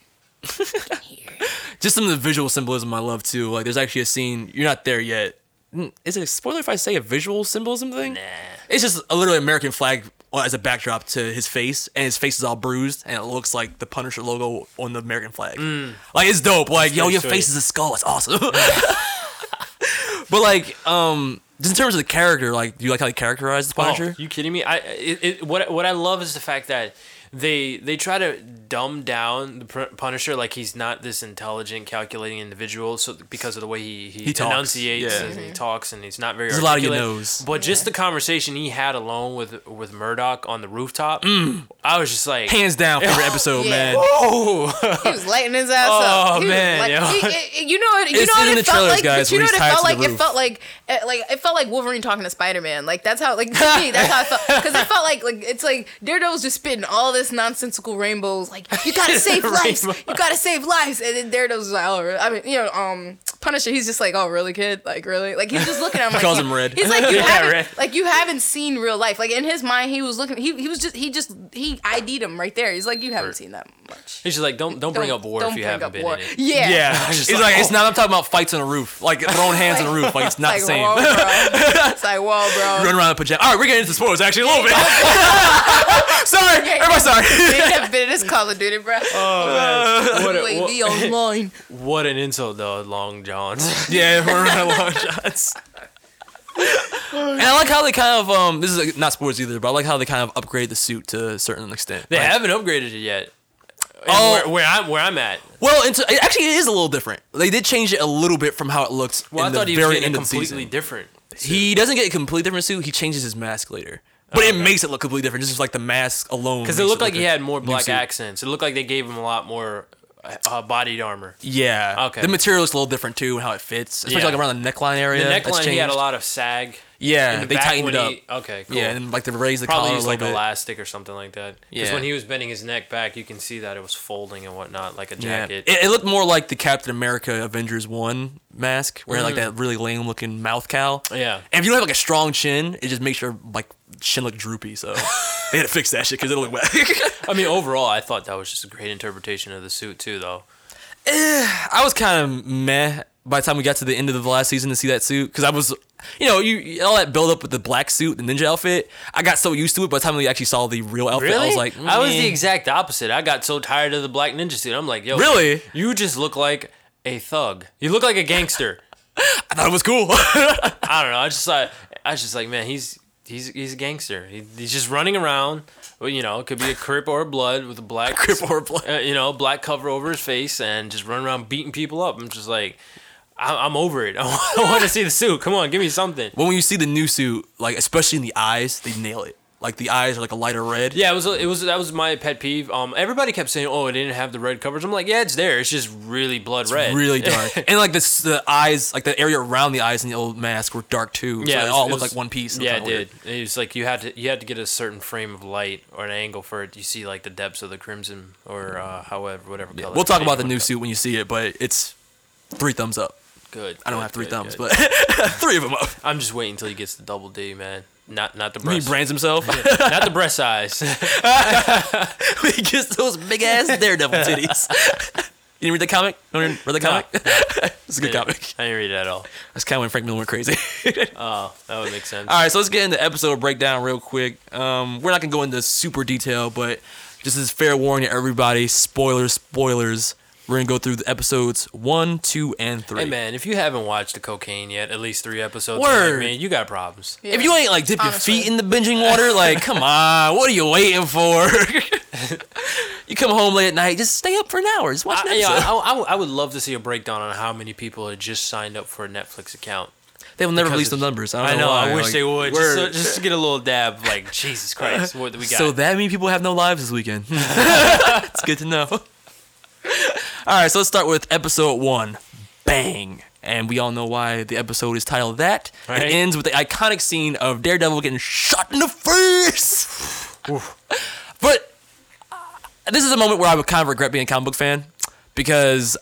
Can hear it. Just some of the visual symbolism I love too. Like there's actually a scene. You're not there yet. Mm, Is it a spoiler if I say a visual symbolism thing? Nah. It's just a literally American flag as a backdrop to his face, and his face is all bruised, and it looks like the Punisher logo on the American flag. Like it's dope. Like yo, your sweet. face is a skull. It's awesome. but like, um, just in terms of the character, like, do you like how they characterize the Punisher? Oh, you kidding me? I it, it, what what I love is the fact that they they try to dumb down the Punisher like he's not this intelligent, calculating individual. So because of the way he he, He enunciates yeah. and he talks and he's not very. There's a lot of you articulate. knows. But just the conversation he had alone with with Murdock on the rooftop, Mm. I was just like, Hands down, favorite episode, Yeah. man. oh, He was lighting his ass Oh, up. He was man, like- yo. he- he- you know what? You It's know in what it felt like. guys, you know what it felt like? It felt like, like it felt like Wolverine talking to Spider Man. Like that's how, like to me, that's how I felt. Because it felt like, like it's like Daredevil's just spitting all this nonsensical rainbows. Like you gotta save lives. You gotta save lives. And then Daredevil's like, oh. I mean, you know, um, Punisher. He's just like, oh, really, kid? Like really? Like he's just looking at him. like, Calls him Red. He's like, you Yeah, haven't, Red. like you haven't seen real life. Like in his mind, he was looking. He, he was just he just he ID'd him right there. He's like, you haven't seen that much. he's just like, don't don't bring Don't- up war don't if you bring haven't up been war. in it. Yeah. Yeah, just it's like, like, it's oh. not. I'm talking about fights on a roof, like throwing hands on a roof. Like it's not Like, the same. whoa, bro. It's like, whoa, bro. Run around in pajamas. All right, we're getting into spoilers actually a little bit. sorry, everybody, sorry. They have been in this Call of Duty, bro. Oh, what a- Wait, what- be online. What an insult, though, Long Johns. yeah, we're running long shots. And I like how they kind of um. This is like, not sports either, but I like how they kind of upgrade the suit to a certain extent. They Like- haven't upgraded it yet. Oh. where, where I'm where I'm at. Well, it actually, it is a little different. They did change it a little bit from how it looks. Well, in I thought he was getting a completely different. He doesn't get a completely different suit. He changes his mask later, but it makes it look completely different. It's just like the mask alone. Because it looked like look he had more black accents. It looked like they gave him a lot more uh, bodied armor. Yeah. Okay. The material is a little different too, and how it fits, especially Yeah. like around the neckline The area. that's neckline, he had a changed. lot of sag. Yeah, the they tightened it up. he- okay, cool. Yeah, and like they raised the Probably collar a used little like bit. elastic or something like that. Because Yeah. when he was bending his neck back, you can see that it was folding and whatnot, like a Yeah. jacket. It, it looked more like the Captain America Avengers One mask, where like mm-hmm. that really lame looking mouth cowl. Yeah. And if you don't have like a strong chin, it just makes your like chin look droopy. So they had to fix that shit because it'll look whack. I mean, overall, I thought that was just a great interpretation of the suit too, though. Eh, I was kind of meh by the time we got to the end of the last season to see that suit because I was, you know, you all that build up with the black suit, the ninja outfit. I got so used to it by the time we actually saw the real outfit. I was like, I was the exact opposite. I got so tired of the black ninja suit. I'm like, yo, Really? You just look like a thug. You look like a gangster. I thought it was cool. I don't know. I just thought I was just like, man, he's he's he's a gangster. He, he's just running around. Well, you know, it could be a crip or a blood with a black Crip or a Blood. uh, you know, black cover over his face and just run around beating people up. I'm just like, I, I'm over it. I want to see the suit. Come on, give me something. But when you see the new suit, like especially in the eyes, they nail it. Like the eyes are like a lighter red. Yeah, it was it was that was my pet peeve. Um, everybody kept saying, "Oh, it didn't have the red covers." I'm like, "Yeah, it's there. It's just really blood red, Really dark, and like this, the eyes, like the area around the eyes in the old mask were dark too. Yeah, they it was- all it looked was- like one piece. Yeah, it weird. did. It was like you had to you had to get a certain frame of light or an angle for it. You see like the depths of the crimson or uh, however whatever color. We'll talk about the new suit when you see it, but it's three thumbs up. Good. I don't good, have three good, thumbs, good. but three of them up. I'm just waiting until he gets the double D, man. Not not the breast. He brands himself. not the breast size. he gets those big ass daredevil titties. You didn't read the comic? You didn't read the comic? it's a good comic. I didn't read it at all. That's kind of when Frank Miller went crazy. Oh, that would make sense. All right, so let's get into the episode breakdown real quick. Um, we're not gonna go into super detail, but just as fair warning to everybody, spoilers, spoilers. We're gonna go through the episodes one, two, and three. Hey man, if you haven't watched the cocaine yet, at least three episodes, Word. man, you got problems. If you ain't like dip your feet in the binging water, like come on, what are you waiting for? you come home late at night, just stay up for an hour, just watch an I, yeah. I, I, I would love to see a breakdown on how many people had just signed up for a Netflix account. they will never because release the numbers. I, don't I know. why. I wish like, they would just, so- just to get a little dab. Like Jesus Christ, what do we got? So that many people have no lives this weekend. it's good to know. All right, so let's start with episode one. Bang. And we all know why the episode is titled that. Right. It ends with the iconic scene of Daredevil getting shot in the face. but uh, this is a moment where I would kind of regret being a comic book fan because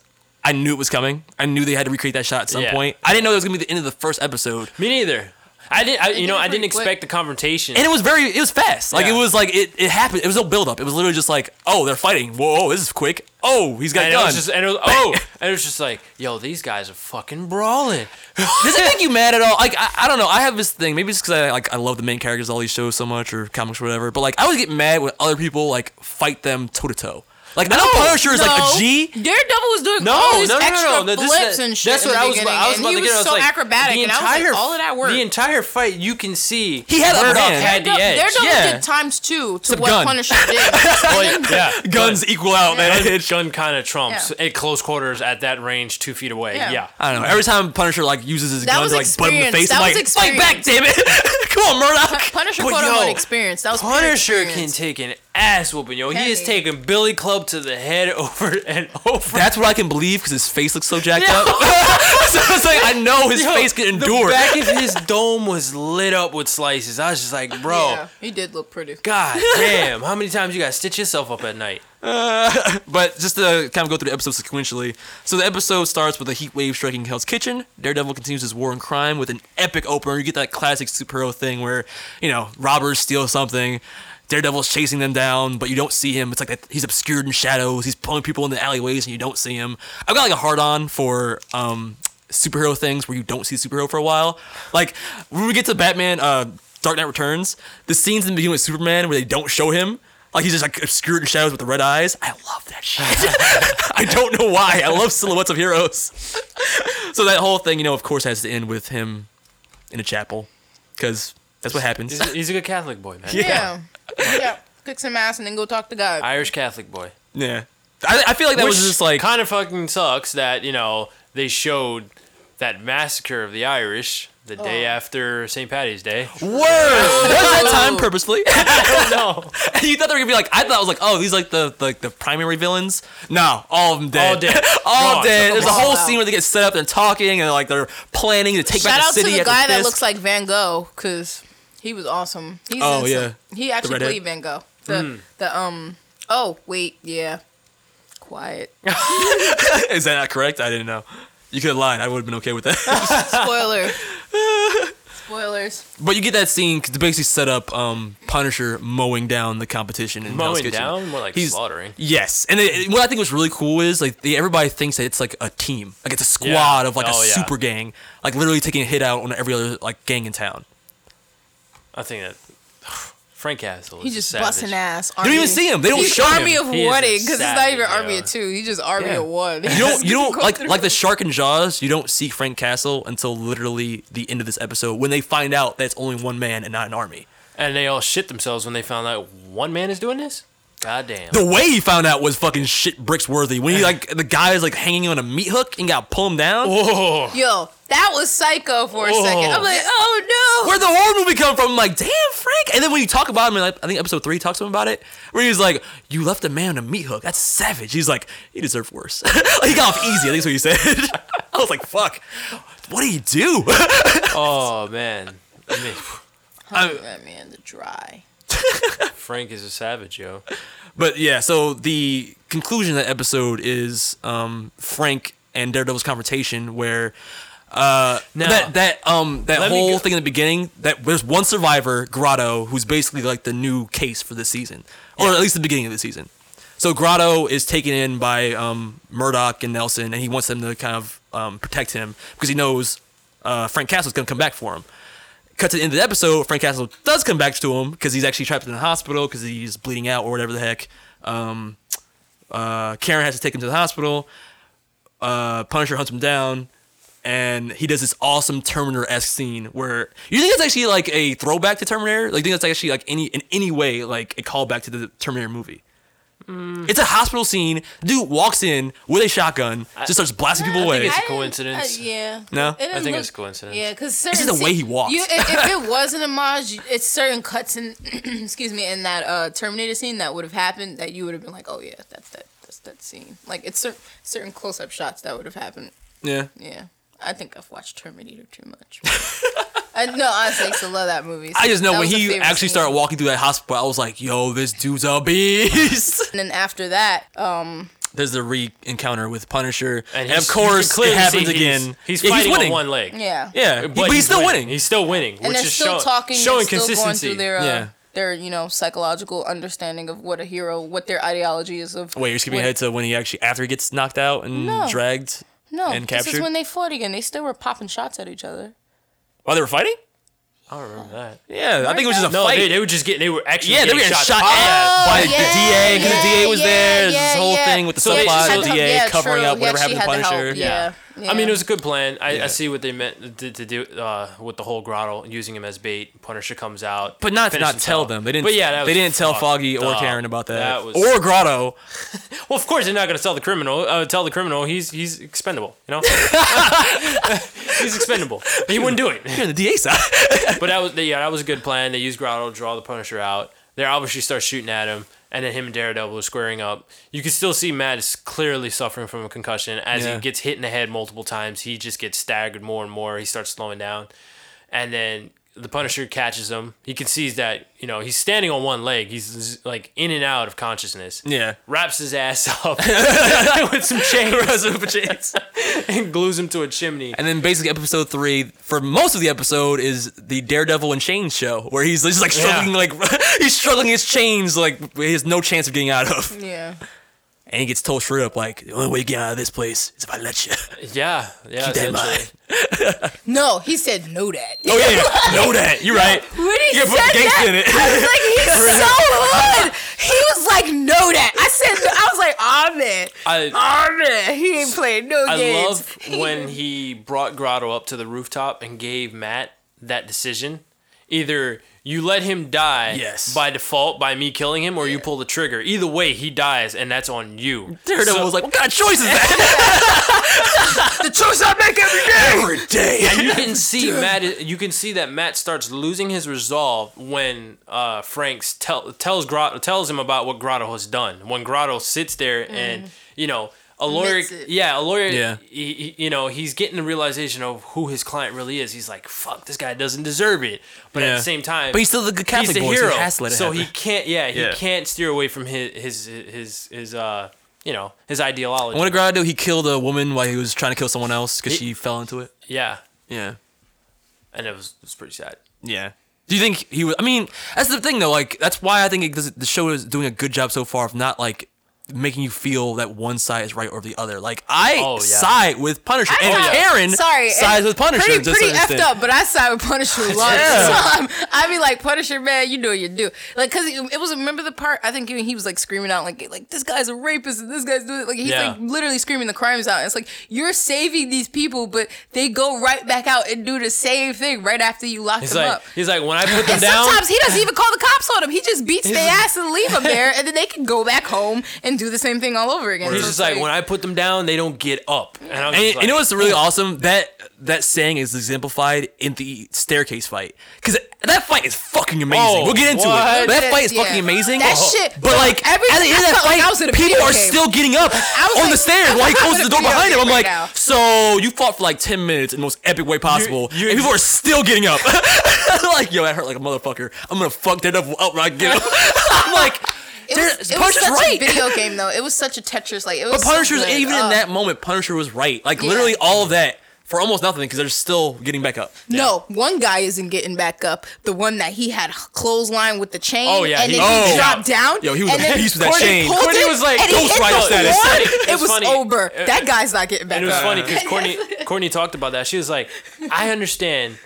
I knew it was coming. I knew they had to recreate that shot at some Yeah. point. I didn't know it was gonna be the end of the first episode. Me neither. I didn't. I, you know, I didn't pretty quick. expect the confrontation. And it was very, it was fast. Like Yeah. it was like it, it happened. It was no build up. It was literally just like, oh, they're fighting. Whoa, this is quick. Oh, he's got and a it was just, and it was, oh, and it was just like, yo, these guys are fucking brawling. Does it make you mad at all? Like I, I don't know. I have this thing. Maybe it's because I like I love the main characters of all these shows so much or comics or whatever. But like I always get mad when other people like fight them toe to toe. Like I know Punisher is like a G. Daredevil was doing No, all these no, no, no, extra no. This- flips that- and shit. That's in what the I was. beginning, I was about to get. was I was so like, acrobatic, the and I was like, all of that work. The entire fight, you can see He had upper Murdock had the Daredevil, edge. Daredevil Yeah. did times two to Some what gun. Punisher did. Well, yeah, Guns equal out, man. Gun, gun kind of trumps Yeah. at close quarters at that range, two feet away. Yeah. Yeah. I don't know. Every time Punisher like uses his gun was to like butt him in the face, I'm like, fight back, damn it! Come on, Murdock. Punisher But quote yo, unquote experience. That was pure Punisher can take an ass whooping, yo. He is taking Billy Club to the head over and over. That's what I can believe because his face looks so jacked up. so it's like I know his Yo, face can endure. The endure. back of his dome was lit up with slices. I was just like, bro, Yeah, he did look pretty. god damn, how many times you gotta stitch yourself up at night? But just to kind of go through the episode sequentially. So the episode starts with a heat wave striking Hell's Kitchen. Daredevil continues his war on crime with an epic opener. You get that classic superhero thing where, you know, robbers steal something. Daredevil's chasing them down, but you don't see him. It's like that he's obscured in shadows. He's pulling people in the alleyways, and you don't see him. I've got like a hard on for um, superhero things where you don't see superhero for a while. Like when we get to Batman, uh, Dark Knight Returns, the scenes in the beginning with Superman where they don't show him. Like he's just like obscured in shadows with the red eyes. I love that shit. I don't know why. I love silhouettes of heroes. so that whole thing, you know, of course, has to end with him in a chapel because that's what happens. He's a, he's a good Catholic boy, man. Yeah. Yeah. Kick some ass and then go talk to God. Irish Catholic boy. yeah, I, I feel like that was just like kind of fucking sucks that you know they showed that massacre of the Irish the day after St. Patty's Day. word. was that time purposefully? no, And you thought they were gonna be like I thought it was like oh these like the like the primary villains. No, all of them dead. All dead. all Gone. dead. There's a whole out. scene where they get set up and talking and like they're planning to take Shout back the city. Shout out the to the at guy that looks like Van Gogh because he was awesome. He's Oh, in some- yeah. He actually played Van Gogh. The the um. Oh wait, yeah. Quiet. Is that not correct? I didn't know. You could have lied. I would have been okay with that. Spoiler. Spoilers. but you get that scene to basically set up um, Punisher mowing down the competition in Hell's mowing Kitchen. down more like He's- slaughtering. Yes, and it, it- what I think was really cool is like they, everybody thinks that it's like a team, like it's a squad of like a Oh, yeah. super gang, like literally taking a hit out on every other like gang in town. I think that Frank Castle. Is He just savage. busting ass. They don't even see him. They don't He's show army him. of He is a one because it's not even savage, army of two. He's just army Yeah. of one. You don't, you don't like like the shark and Jaws. You don't see Frank Castle until literally the end of this episode when they find out that it's only one man and not an army. And they all shit themselves when they found out one man is doing this. God damn. The way he found out was fucking shit bricks worthy. When he like the guy is like hanging on a meat hook and got pull him down. Oh, Yo, that was psycho for a second. I'm like, oh no. Where'd the horror movie come from? I'm like, damn, Frank. And then when you talk about him, like, I think episode three talks to him about it, where he's like, you left a man on a meat hook. That's savage. He's like, he deserved worse. like, he got off easy. I think that's what he said. I was like, fuck. What do you do? oh man. I mean, that man, the dry. Frank is a savage, yo. but yeah, so the conclusion of that episode is um, Frank and Daredevil's confrontation, where uh, Now, that that um that whole thing in the beginning that there's one survivor, Grotto, who's basically like the new case for this season, or at least the beginning of the season. So Grotto is taken in by um, Murdock and Nelson, and he wants them to kind of um, protect him because he knows uh, Frank Castle's gonna come back for him. Cut to the end of the episode, Frank Castle does come back to him because he's actually trapped in the hospital because he's bleeding out or whatever the heck. Um, uh, Karen has to take him to the hospital. Uh, Punisher hunts him down, and he does this awesome Terminator esque scene where you think it's actually like a throwback to Terminator. Like, you think it's actually like any in any way like a callback to the Terminator movie. Mm. It's a hospital scene. Dude walks in with a shotgun, just starts blasting people away. it's a I didn't- coincidence. uh, yeah. No? I think look- it's a coincidence. Yeah, because This is the way he walks. You, if, if it was an homage, it's certain cuts in, excuse me, in that uh, Terminator scene that would have happened that you would have been like, oh yeah, that's that, that's that scene. Like it's certain certain close up shots that would have happened. yeah. Yeah, I think I've watched Terminator too much. I no, honestly, I used to love that movie. I just know when he actually scene. started walking through that hospital, I was like, "Yo, this dude's a beast." And then after that, um, There's the re-encounter with Punisher, and, he's- of course it happens he's- again. He's, Yeah, fighting winning. on one leg. yeah, Yeah, but, he's, still winning. He's still winning, and which they're is still show- talking, showing they're still going consistency. through their uh, Yeah. their you know psychological understanding of what a hero, what their ideology is of. Wait, you're skipping ahead to when he actually after he gets knocked out and No. dragged No, and this is when they fought again. They still were popping shots at each other. While they were fighting? I don't remember that. Yeah, I think it was just a No, fight. they, they were just getting. They were actually. yeah, they were getting getting shot. shot at by Oh, the DA because the DA was yeah, there. There's yeah, this whole yeah. thing with the So they- subplot the DA yeah, covering true. up whatever actually happened to had to Punisher. Yeah. Yeah. I mean, it was a good plan. I, Yeah. I see what they meant to, to do uh, with the whole grotto, using him as bait. Punisher comes out, But not not tell himself. them. They didn't. But yeah, that they was didn't tell fucked Foggy or up. Karen about that, That was or Grotto. well. Of course, they're not going to tell the criminal. Uh, tell the criminal he's he's expendable. You know, he's expendable. But He wouldn't do it. You're on the DA side. But that was yeah, that was a good plan. They used Grotto to draw the Punisher out. They obviously start shooting at him, and then him and Daredevil are squaring up. You can still see Matt is clearly suffering from a concussion. As Yeah. he gets hit in the head multiple times, he just gets staggered more and more. He starts slowing down, and then the Punisher catches him. He can see that you know he's standing on one leg. He's like in and out of consciousness. yeah. Wraps his ass up with some chains and glues him to a chimney. And then basically episode three, for most of the episode, is the Daredevil and Chains show, where he's just like struggling, like he's struggling his chains, like he has no chance of getting out of, Yeah. And he gets told straight up, like the only way to get out of this place is if I let you. Yeah, yeah. Keep that in mind. No, he said no that. Oh yeah, yeah. know that. You're right. When he Yeah, put said that, in it. I was like, he's so hood. He was like, know that. I said, I was like, oh man, I, oh man, he ain't playing no I games. I love when he brought Grotto up to the rooftop and gave Matt that decision. either you let him die Yes. by default by me killing him, or you pull the trigger. Either way, he dies, and that's on you. Daredevil So- was like, "What kind of choice is that?" The choice I make every day. Every day. and you can see Matt. You can see that Matt starts losing his resolve when uh, Franks tell, tells Grotto, tells him about what Grotto has done. When Grotto sits there and you know a lawyer, it. yeah, a lawyer, Yeah. he, he- you know, he's getting the realization of who his client really is. He's like, "Fuck, this guy doesn't deserve it," but at the same time, But he's still the good Catholic he's the boy, so he hero, has to let it so he can't. Yeah, he Yeah. can't steer away from his his his his uh you know his ideology. What did Grotto do? He killed a woman while he was trying to kill someone else because she fell into it. yeah, Yeah. and it was it was pretty sad. Yeah. Do you think he was? I mean, that's the thing though. Like, that's why I think it the show is doing a good job so far of not like making you feel that one side is right or the other. Like, I Oh, yeah. side with Punisher, and oh, side- Karen sorry, sides with Punisher. Pretty, to a pretty effed extent. up, but I side with Punisher a lot. Yeah. So um, I'm, I be like, Punisher, man, you do what you do. Like, cause it, it was. Remember the part? I think he he was like screaming out, like, like this guy's a rapist and this guy's doing it. Like he's Yeah. like literally screaming the crimes out. It's like you're saving these people, but they go right back out and do the same thing right after you lock He's them like up. he's like when I put them And down. sometimes he doesn't even call the cops on them. He just beats their ass and leave them there, and then they can go back home and do the same thing all over again. He's So just it's like, when I put them down, they don't get up. And I'm And, just and like, you know what's really awesome? That that saying is exemplified in the staircase fight. Because that fight is fucking amazing. Oh, we'll get into what? it. That fight is Yeah. fucking amazing. That oh. shit- But like, Every- at the end of that felt like fight, I was in a people are game. still getting up was on like- the stairs while he closes the door behind him. I'm right like, now. so you fought for like 10 minutes in the most epic way possible. you- and people are still getting up. like, yo, that hurt like a motherfucker. I'm gonna fuck that up when I get up. I'm like, It Dare- was, it was Punisher's such right. a video game though. It was such a Tetris like it was. But Punisher's so good. even Uh, in that moment, Punisher was right. Like Yeah. literally all of that for almost nothing because they're still getting back up. No, one guy isn't getting back up. The one that he had clothesline with the chain. Oh, yeah, and he- then he Oh. dropped down. Yo, he was and a then beast with that Courtney chain. Courtney it, was like, and he Ghost Rider status. It It was was funny. over. That guy's not getting back up. And it was up. funny because Courtney Courtney talked about that. She was like, I understand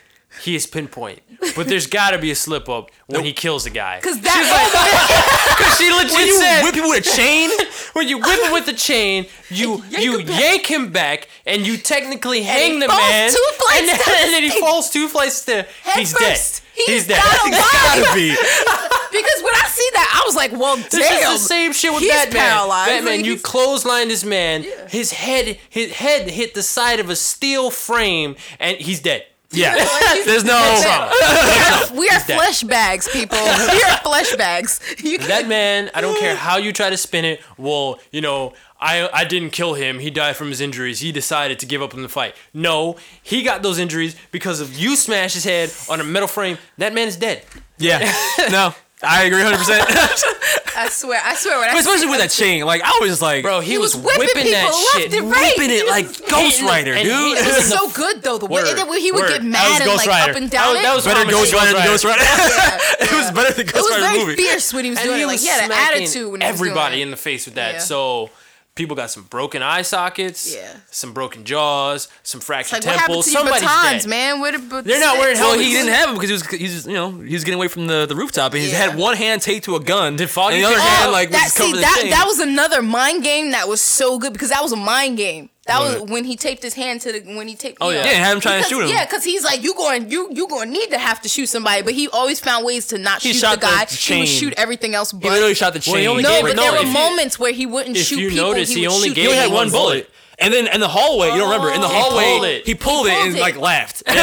he is pinpoint, but there's got to be a slip up when he kills a guy. Because that Because oh she legit When you said, whip people with a chain, when you whip him with the chain, you yank you him back. yank him back, and you technically hang he the falls man, two flights and, then, down the and then he stairs. falls two flights there. He's first. dead. He He's is dead. not alive. gotta be. because when I see that, I was like, well, This damn. is the same shit with He's Batman. paralyzed. Batman, Like, you he's- clothesline this man. His head, his head hit the side of a steel frame, and he's dead. Yeah, Like, there's no. That's it. we are flesh bags, people. we are flesh bags. You can, That man, I don't care how you try to spin it. Well, you know, I I didn't kill him. He died from his injuries. He decided to give up in the fight. No, he got those injuries because of you smash his head on a metal frame. That man is dead. Yeah, no, I agree 100. percent I swear, I swear. When I Especially see with that chain, like I was just like, Bro, he, He was, was whipping whipping, that people shit. left and right. whipping it like Ghost Rider, and dude. he- It was so good though. The Word, and then when he would word. get mad and like Rider. up and That down was- that was better Ghost Ghost Rider than Ghost Rider. Yeah, it was better than Ghost Rider movie. It was very fierce when he was and doing he it. Like was he had an attitude when he was everybody doing in the face with that. Yeah. So people got some broken eye sockets, Yeah. some broken jaws, some fractured Like what happened temples. to your Somebody's batons, dead. man? Where the They're not wearing Well, helmets. he didn't have them because he was, he was, you know, he was getting away from the, the rooftop, and he Yeah. had one hand taped to a gun, Did Foggy and the other hand Oh, like that was see covered that that was another mind game that was so good because that was a mind game. That was when he taped his hand to the when he taped. Oh, yeah. know. Yeah, had him trying to Because- shoot him. Yeah, because he's like, you going, you you going to need to have to shoot somebody, but he always found ways to not He shoot the guy. the he would shoot everything else. But he literally shot the chain. only no, but it- there were if you- moments where he wouldn't if shoot you people. notice, he, he would only shoot gave he only had one one bullet. bullet. And then in the hallway, you don't remember, in the He hallway, pulled it. he pulled He it and it. like laughed. like,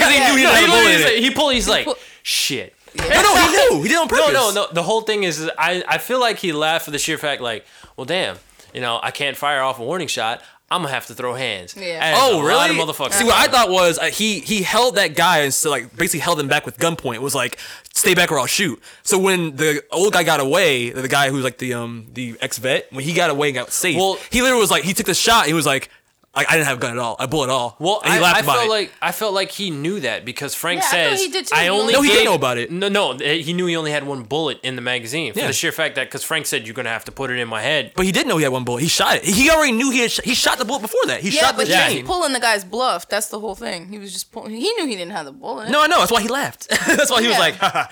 cause he knew he No, didn't have he a bullet literally in is like- he pulled. He's like, pull- shit. No, no, he knew. He did on purpose. No, no, no. The whole thing is, is I, I feel like he laughed for the sheer fact, like, well, damn, you know, I can't fire off a warning shot. I'm gonna have to throw hands. Yeah. Oh really? lot of. See, what I thought was uh, he he held that guy and so like basically held him back with gunpoint. It was like stay back or I'll shoot. So when the old guy got away, the guy who's like the um the ex vet, when he got away and got safe, Well- he literally was like he took the shot. He was like, I, I didn't have a gun at all. I bullet at all. Well, and he I, laughed I about felt it. like I felt like he knew that because Frank Yeah, I thought says he did too. I He only No, he didn't know about it. No, no, eh, he knew he only had one bullet in the magazine for Yeah. the sheer fact that because Frank said you're gonna have to put it in my head. but he didn't know he had one bullet. He shot it. He already knew he had. Sh- he shot the bullet before that. He Yeah, shot the but Yeah. he chain. was pulling the guy's bluff. That's the whole thing. He was just pulling. He knew he didn't have the bullet. No, I know. That's why he laughed. That's why he was Yeah. like, Haha,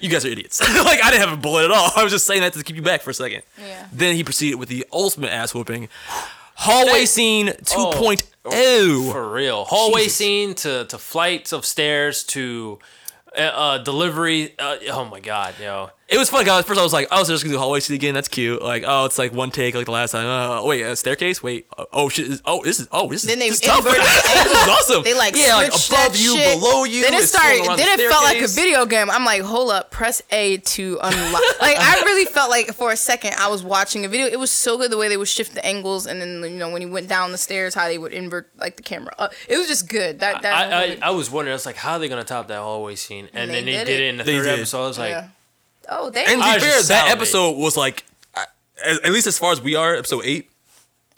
"You guys are idiots." like I didn't have a bullet at all. I was just saying that to keep you back for a second. Yeah. Then he proceeded with the ultimate ass whooping. Hallway scene 2.0. For real, hallway Jesus. scene to to flights of stairs to uh, uh, delivery. Uh, oh my god, yo. It was fun, guys. First, I was like, "Oh, so just gonna do hallway scene again? That's cute." Like, "Oh, it's like one take, like the last time." Oh, wait, a staircase? Wait, uh, oh shit! Oh, this is oh, this is, Then they this is tough. inverted this the is awesome. They like yeah, like above you, shit. below you. Then it started. Then the it felt like a video game. I'm like, hold up, press A to unlock. like I really felt like for a second I was watching a video. It was so good the way they would shift the angles, and then you know when you went down the stairs, how they would invert like the camera. Up. It was just good. That that. I, I, I was wondering, I was like, how are they gonna top that hallway scene? And, And then they they did did it. it in the They third did. episode. I was like, yeah. Oh, they. And to I be was fair, just that salivating. episode was like, at at least as far as we are, episode eight.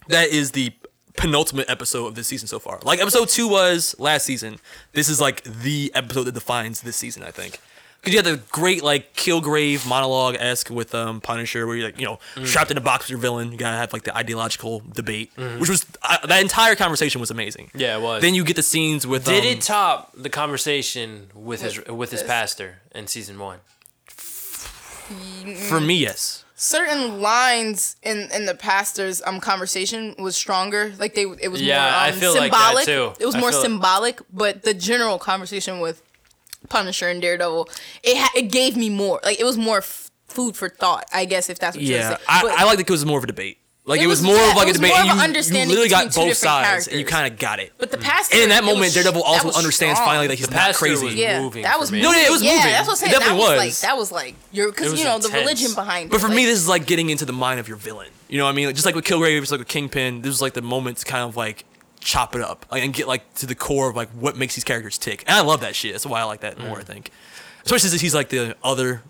That is the penultimate episode of this season so far. Like episode two was last season. This is like the episode that defines this season. I think. Because you had the great like Killgrave monologue esque with um Punisher, where you're like you know Mm. trapped in a box with your villain. You gotta have like the ideological debate, which was uh, that entire conversation was amazing. Mm-hmm. Yeah, it was. Then you get the scenes with did um, it top the conversation with his With his pastor in season one? For me? Yes. certain lines in in the pastor's um conversation was stronger. Like they, it was Yeah, more I um, feel like that symbolic. too. It was I more symbolic, but the general conversation with Punisher and Daredevil, it ha- it gave me more. Like it was more f- food for thought. I guess if that's what you're Yeah, saying. I, I like that it was more of a debate. Like it, It was, was- more yeah, of like it a debate. more and of you, an you literally got two both different sides, and you kind of got it. But the pastor, And in that moment, was- Daredevil also understands strong. finally that he's The not crazy. was yeah, moving that for was me. No, no, it was yeah, moving. that's what I'm It saying. definitely that was. was. like that was like you're because you know the religion behind. But it. for like, me, this is like getting into the mind of your villain. You know what I mean? Like, just like with Killgrave, just like with Kingpin, this was like the moment to kind of like chop it up like, and get like to the core of like what makes these characters tick. And I love that shit. That's why I like that more. Mm. I think, especially since he's like the other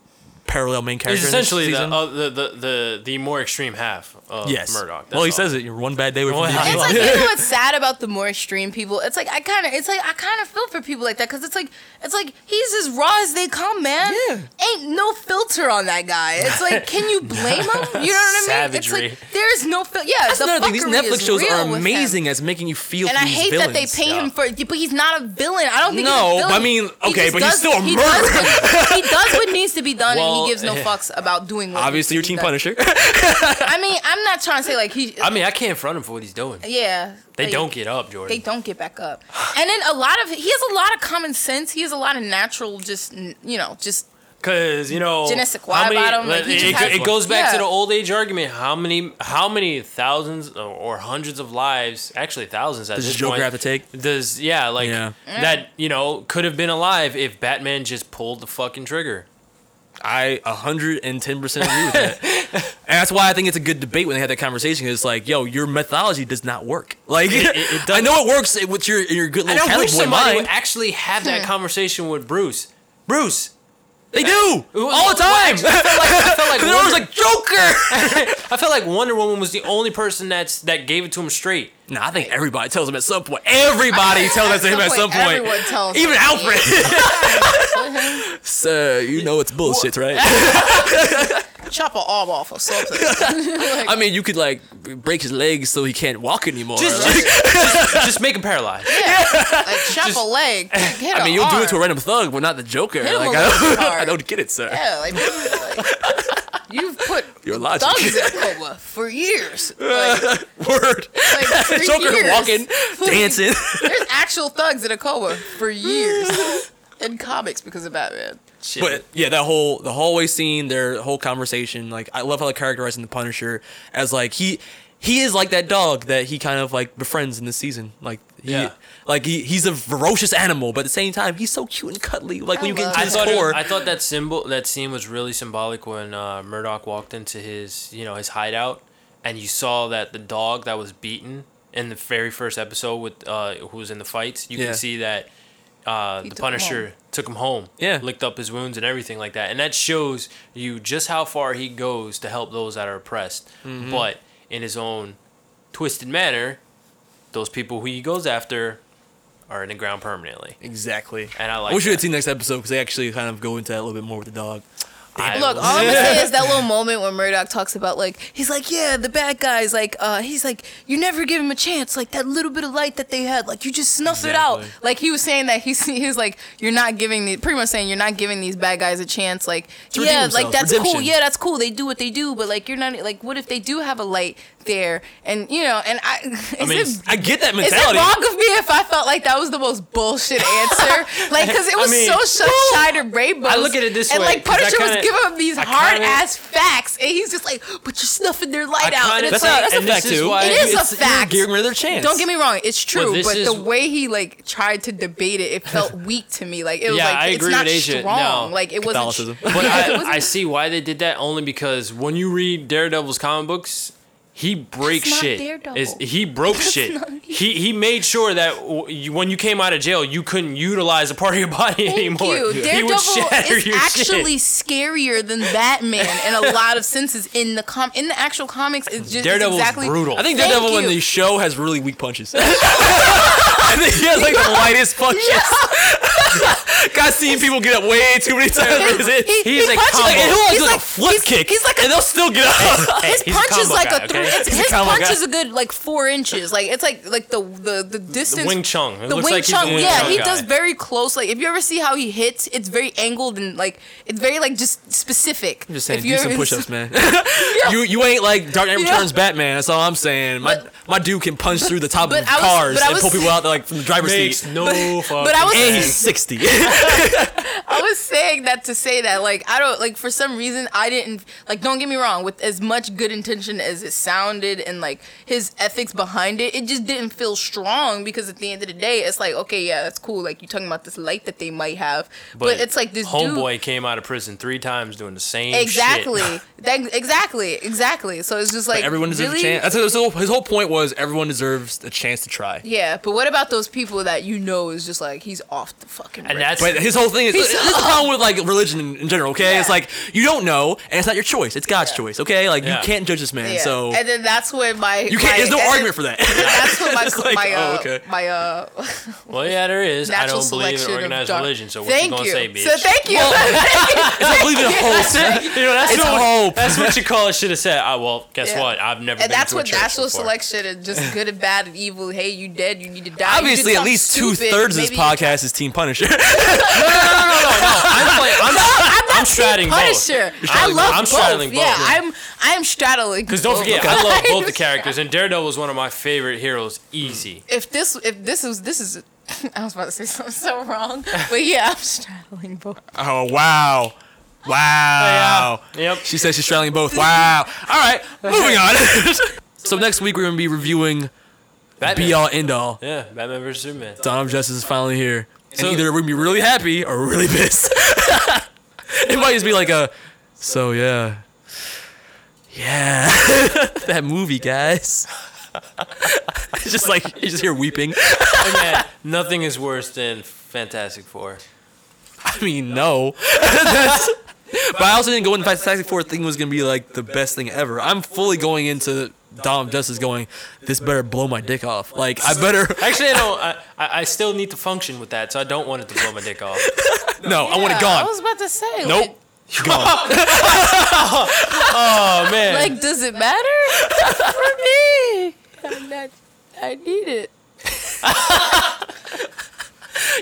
parallel main character. He's in this essentially the, uh, the, the the the more extreme half of yes. Murdock. well, he says it. You're one bad day away from being it's It's villain. like you know what's sad about the more extreme people. It's like I kind of, it's like I kind of feel for people like that because it's like, it's like he's as raw as they come, man. Yeah. Ain't no filter on that guy. It's like, can you blame him? You know what I mean? Savagery. It's like there's no filter. Yeah, That's the another thing. These Netflix shows are amazing as making you feel. And for I these hate that they villains. pay him for, but he's not a villain. I don't think No, he's a but I mean, okay, just but he's still a he murderer. Does what, he does what needs to be done, and he gives no eh, fucks about doing what. Obviously, your needs team be. Punisher. I mean, I'm not trying to say like he. I mean, I can't front him for what he's doing. yeah, They like, don't get up, Jordan. They don't get back up. And then a lot of he has a lot of common sense. He has a lot of natural, just you know, just Cause you know, Je ne sais quoi how many- about him, like, it, it- has- it goes back to the old age argument. How many, how many thousands or- or hundreds of lives, actually thousands at Does this the Joker point, have to take? Does yeah, like Yeah. that you know could have been alive if Batman just pulled the fucking trigger. I 110% agree with that. and that's why I think it's a good debate when they had that conversation. It's like, yo, your methodology does not work. Like, it- it I know it works with your your good And little I wish comic boy somebody mind. would actually have that conversation with Bruce. Bruce, They do all the well, time. actually, I felt like, I felt like They're always Wonder- like Joker. I felt like Wonder Woman was the only person that's that gave it to him straight. No, I think everybody tells him at some point. Everybody tells that to him at some point. Everyone tells Even. Alfred. Sir, you know it's bullshit, right? Chop an arm off or something. I mean, you could like break his legs so he can't walk anymore. Just, Like, just, just make him paralyzed. Yeah, like chop a leg. Hit I mean, you'll do it to a random thug, but not the Joker. Hit him Like, a I, don't. I don't get it, sir. Yeah, like, like you've put Your logic. thugs in coma for years. Like, Word. like for Joker years. walking, dancing. There's actual thugs in a coma for years in comics because of Batman. Shit. But yeah, that whole the hallway scene, their whole conversation, like I love how they're characterizing the Punisher as like he he is like that dog that he kind of like befriends in this season. Like he, Yeah. like he, he's a ferocious animal, but at the same time he's so cute and cuddly. Like when you get into his thought, it- core, I thought that symbol, that scene was really symbolic when uh, Murdock walked into his, you know, his hideout, and you saw that the dog that was beaten in the very first episode with uh, who was in the fights. You Yeah. can see that uh, the took him Punisher home. took him home. Yeah. licked up his wounds and everything like that, and that shows you just how far he goes to help those that are oppressed. Mm-hmm. But in his own twisted manner, those people who he goes after are in the ground permanently. exactly. And I like I wish we had that. seen next episode because they actually kind of go into that a little bit more with the dog. I- Look, all I'm gonna say is that little moment when Murdock talks about like he's like, yeah, the bad guys, like, uh, he's like, you never give him a chance, like that little bit of light that they had, like you just snuff it out. Exactly. Like he was saying that he's he was like, you're not giving the pretty much saying you're not giving these bad guys a chance. Like, redeem yeah, like themselves. that's cool, Redemption. yeah, that's cool. They do what they do, but like you're not like, what if they do have a light there? And you know, and I, is mean, it I get that is it mentality. wrong of me if I felt like that was the most bullshit answer? like, because it I was mean, so sunshine and rainbows. I look at it this and way, like 'cause I Punisher was kinda- giving him these I hard kinda- ass facts, and he's just like, "But you're snuffing their light out." kinda And it's That's, a, like, that's a and this fact too. why- It is a fact. Giving rid of their chance. don't get me wrong, it's true, Well, but is- the way he like tried to debate it, it felt weak to me. Like it was Yeah, like I it's agree not with Asia. strong. No. Like it wasn't. But But I, I see why they did that only because when you read Daredevil's comic books, he breaks not shit. Daredevil. Is he broke shit? not- he he made sure that w- you, when you came out of jail, you couldn't utilize a part of your body Thank anymore. you. He would Daredevil shatter is your actually shit. scarier than Batman in a lot of senses. In the com, in the actual comics, it's just it's Daredevil's exactly brutal. I think Thank Daredevil in you. the show has really weak punches. I think he has like the lightest punches. Got seen people get up way too many times. with his hits. He's a punches- combo. and he'll like he's do like- a flip he's- kick, He's like a and they'll still get up. his he's a punch is like guy, a three. okay? It's, his punch guy. is a good like four inches. Like it's like like the the the distance. Wing Chun. It the Wing like Chun. Yeah, Chun he guy. does very close. Like if you ever see how he hits, it's very angled and like it's very like just specific. I'm just saying, If do you some ever- push-ups, man. you you ain't like Dark Knight Yeah. Returns Batman. That's all I'm saying. My my dude can punch through the top of was- cars and was- pull people out like from the driver's Makes seat. no fucking But I was- And he's 60. I was saying that to say that like I don't like for some reason I didn't like don't get me wrong with as much good intention as it sounded and like his ethics behind it it just didn't feel strong because at the end of the day it's like okay yeah that's cool like you're talking about this light that they might have but, it's like this homeboy dude came out of prison three times doing the same exactly that, exactly exactly so it's just like everyone deserves really? a chance. That's his whole, his whole point was everyone deserves a chance to try. yeah but what about those people that you know is just like he's off the fucking And that's But his whole thing is this is the problem with like religion in, in general. Okay, it's like you don't know, and it's not your choice. It's God's choice. Okay, like Yeah. you can't judge this man. yeah. So and then that's when my you can't. my- There's no argument for that. that's when my like, my uh, oh, okay. my uh Well, yeah, there is. I don't believe in organized dark- Oh, religion, so what thank you gonna you. say, bitch? So thank you. It's not believing in hope. you know, that's It's what, hope. That's what you call it. Should have said. Ah, well, guess Yeah. what? I've never and been that's what natural before. selection and just good and bad and evil. Hey, you dead? You need to die. Obviously, at least two thirds of this podcast is Team Punisher. No, no, no, no, no. I'm, playing, I'm, I'm, I'm straddling both. I love both. I'm both. straddling both. Yeah, I'm I'm straddling. Because don't forget, I love both the characters, and Daredevil was one of my favorite heroes. Easy. If this if this is this is. I was about to say something so wrong, but yeah, I'm straddling both. oh wow, wow. Oh, yep. She says she's straddling both. Wow. All right, moving on. so next week we're gonna be reviewing Batman. Be All End All. Yeah, Batman vs Superman. Dawn of Justice is finally here. And So- either we're gonna be really happy or really pissed. it might just be like a, so yeah, yeah, that movie, guys. it's just like you just hear weeping. And man, nothing is worse than Fantastic Four. I mean, no. But I also didn't go into Fantastic Four thinking it was gonna be like the best thing ever. I'm fully going into Dawn of Justice going, this better blow my dick off. Like I better. Actually, I don't. I, I I still need to function with that, so I don't want it to blow my dick off. No, I want it gone. I was about to say. Nope. Gone. Oh man. Like, like does it matter for me? I'm not, I need it.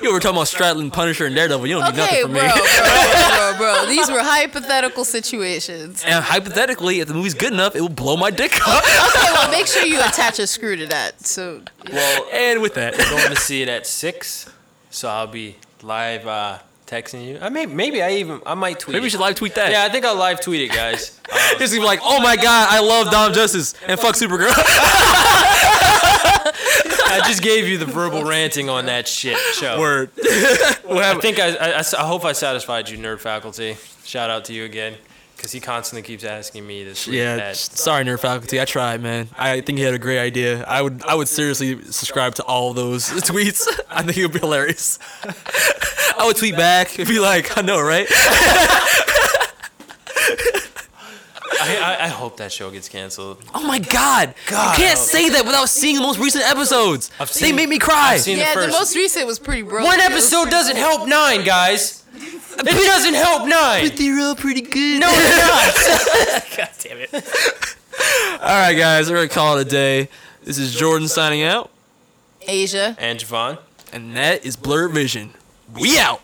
You were talking about straddling Punisher and Daredevil. You don't need nothing bro, from bro, me. bro, bro. These were hypothetical situations. And hypothetically, if the movie's good enough, it will blow my dick off. Okay, well, make sure you attach a screw to that. So, well, and with that, I'm going to see it at six, so I'll be live uh, texting you. I may maybe I even I might tweet. maybe we should live tweet that. Yeah, I think I'll live tweet it, guys. Uh, Just be like, oh my god, I love of Justice and fuck Supergirl. I just gave you the verbal ranting on that shit show. Word. I think I, I, I hope I satisfied you, nerd faculty. Shout out to you again, because he constantly keeps asking me this. yeah, that. sorry, Nerd Faculty. I tried, man. I think he had a great idea. I would, I would seriously subscribe to all of those tweets. I think it would be hilarious. I would tweet back and be like, I know, right? I, I, I hope that show gets canceled. Oh my god! God, you can't say that without seeing the most recent episodes. I've they seen- made me cry. I've seen yeah, the the most recent was pretty broken. One episode doesn't help nine, guys. It doesn't help nine. They're all pretty good. No, they're not. God damn it. All right, guys, we're gonna call it a day. This is Jordan signing out, Asia. And Javon. and that is Blurred Vision. We out.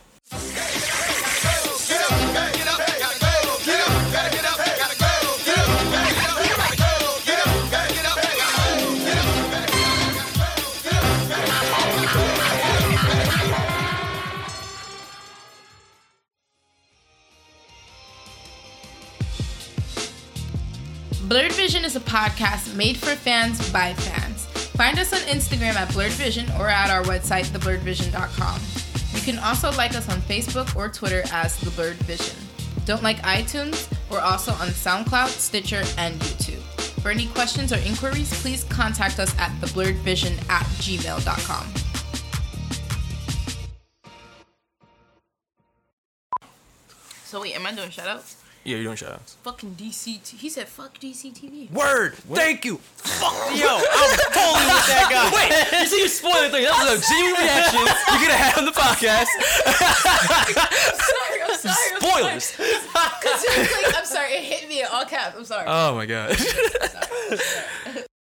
Blurred Vision is a podcast made for fans by fans. Find us on Instagram at Blurred Vision or at our website, theblurredvision.com. You can also like us on Facebook or Twitter as The Blurred Vision. Don't like iTunes? We're also on SoundCloud, Stitcher, and YouTube. For any questions or inquiries, please contact us at theblurredvision at gmail.com. So wait, am I doing shoutouts? Yeah, you're doing shoutouts. Fucking DC. T- he said, "Fuck DCTV." Word. Thank you. Fuck. Yo, I'm totally with that guy. Wait, you see you spoiling things. That was a genuine reaction you're gonna have on the podcast. sorry, I'm sorry. I'm Spoilers. Sorry. 'Cause like, I'm sorry. It hit me in all caps. I'm sorry. Oh my god. sorry.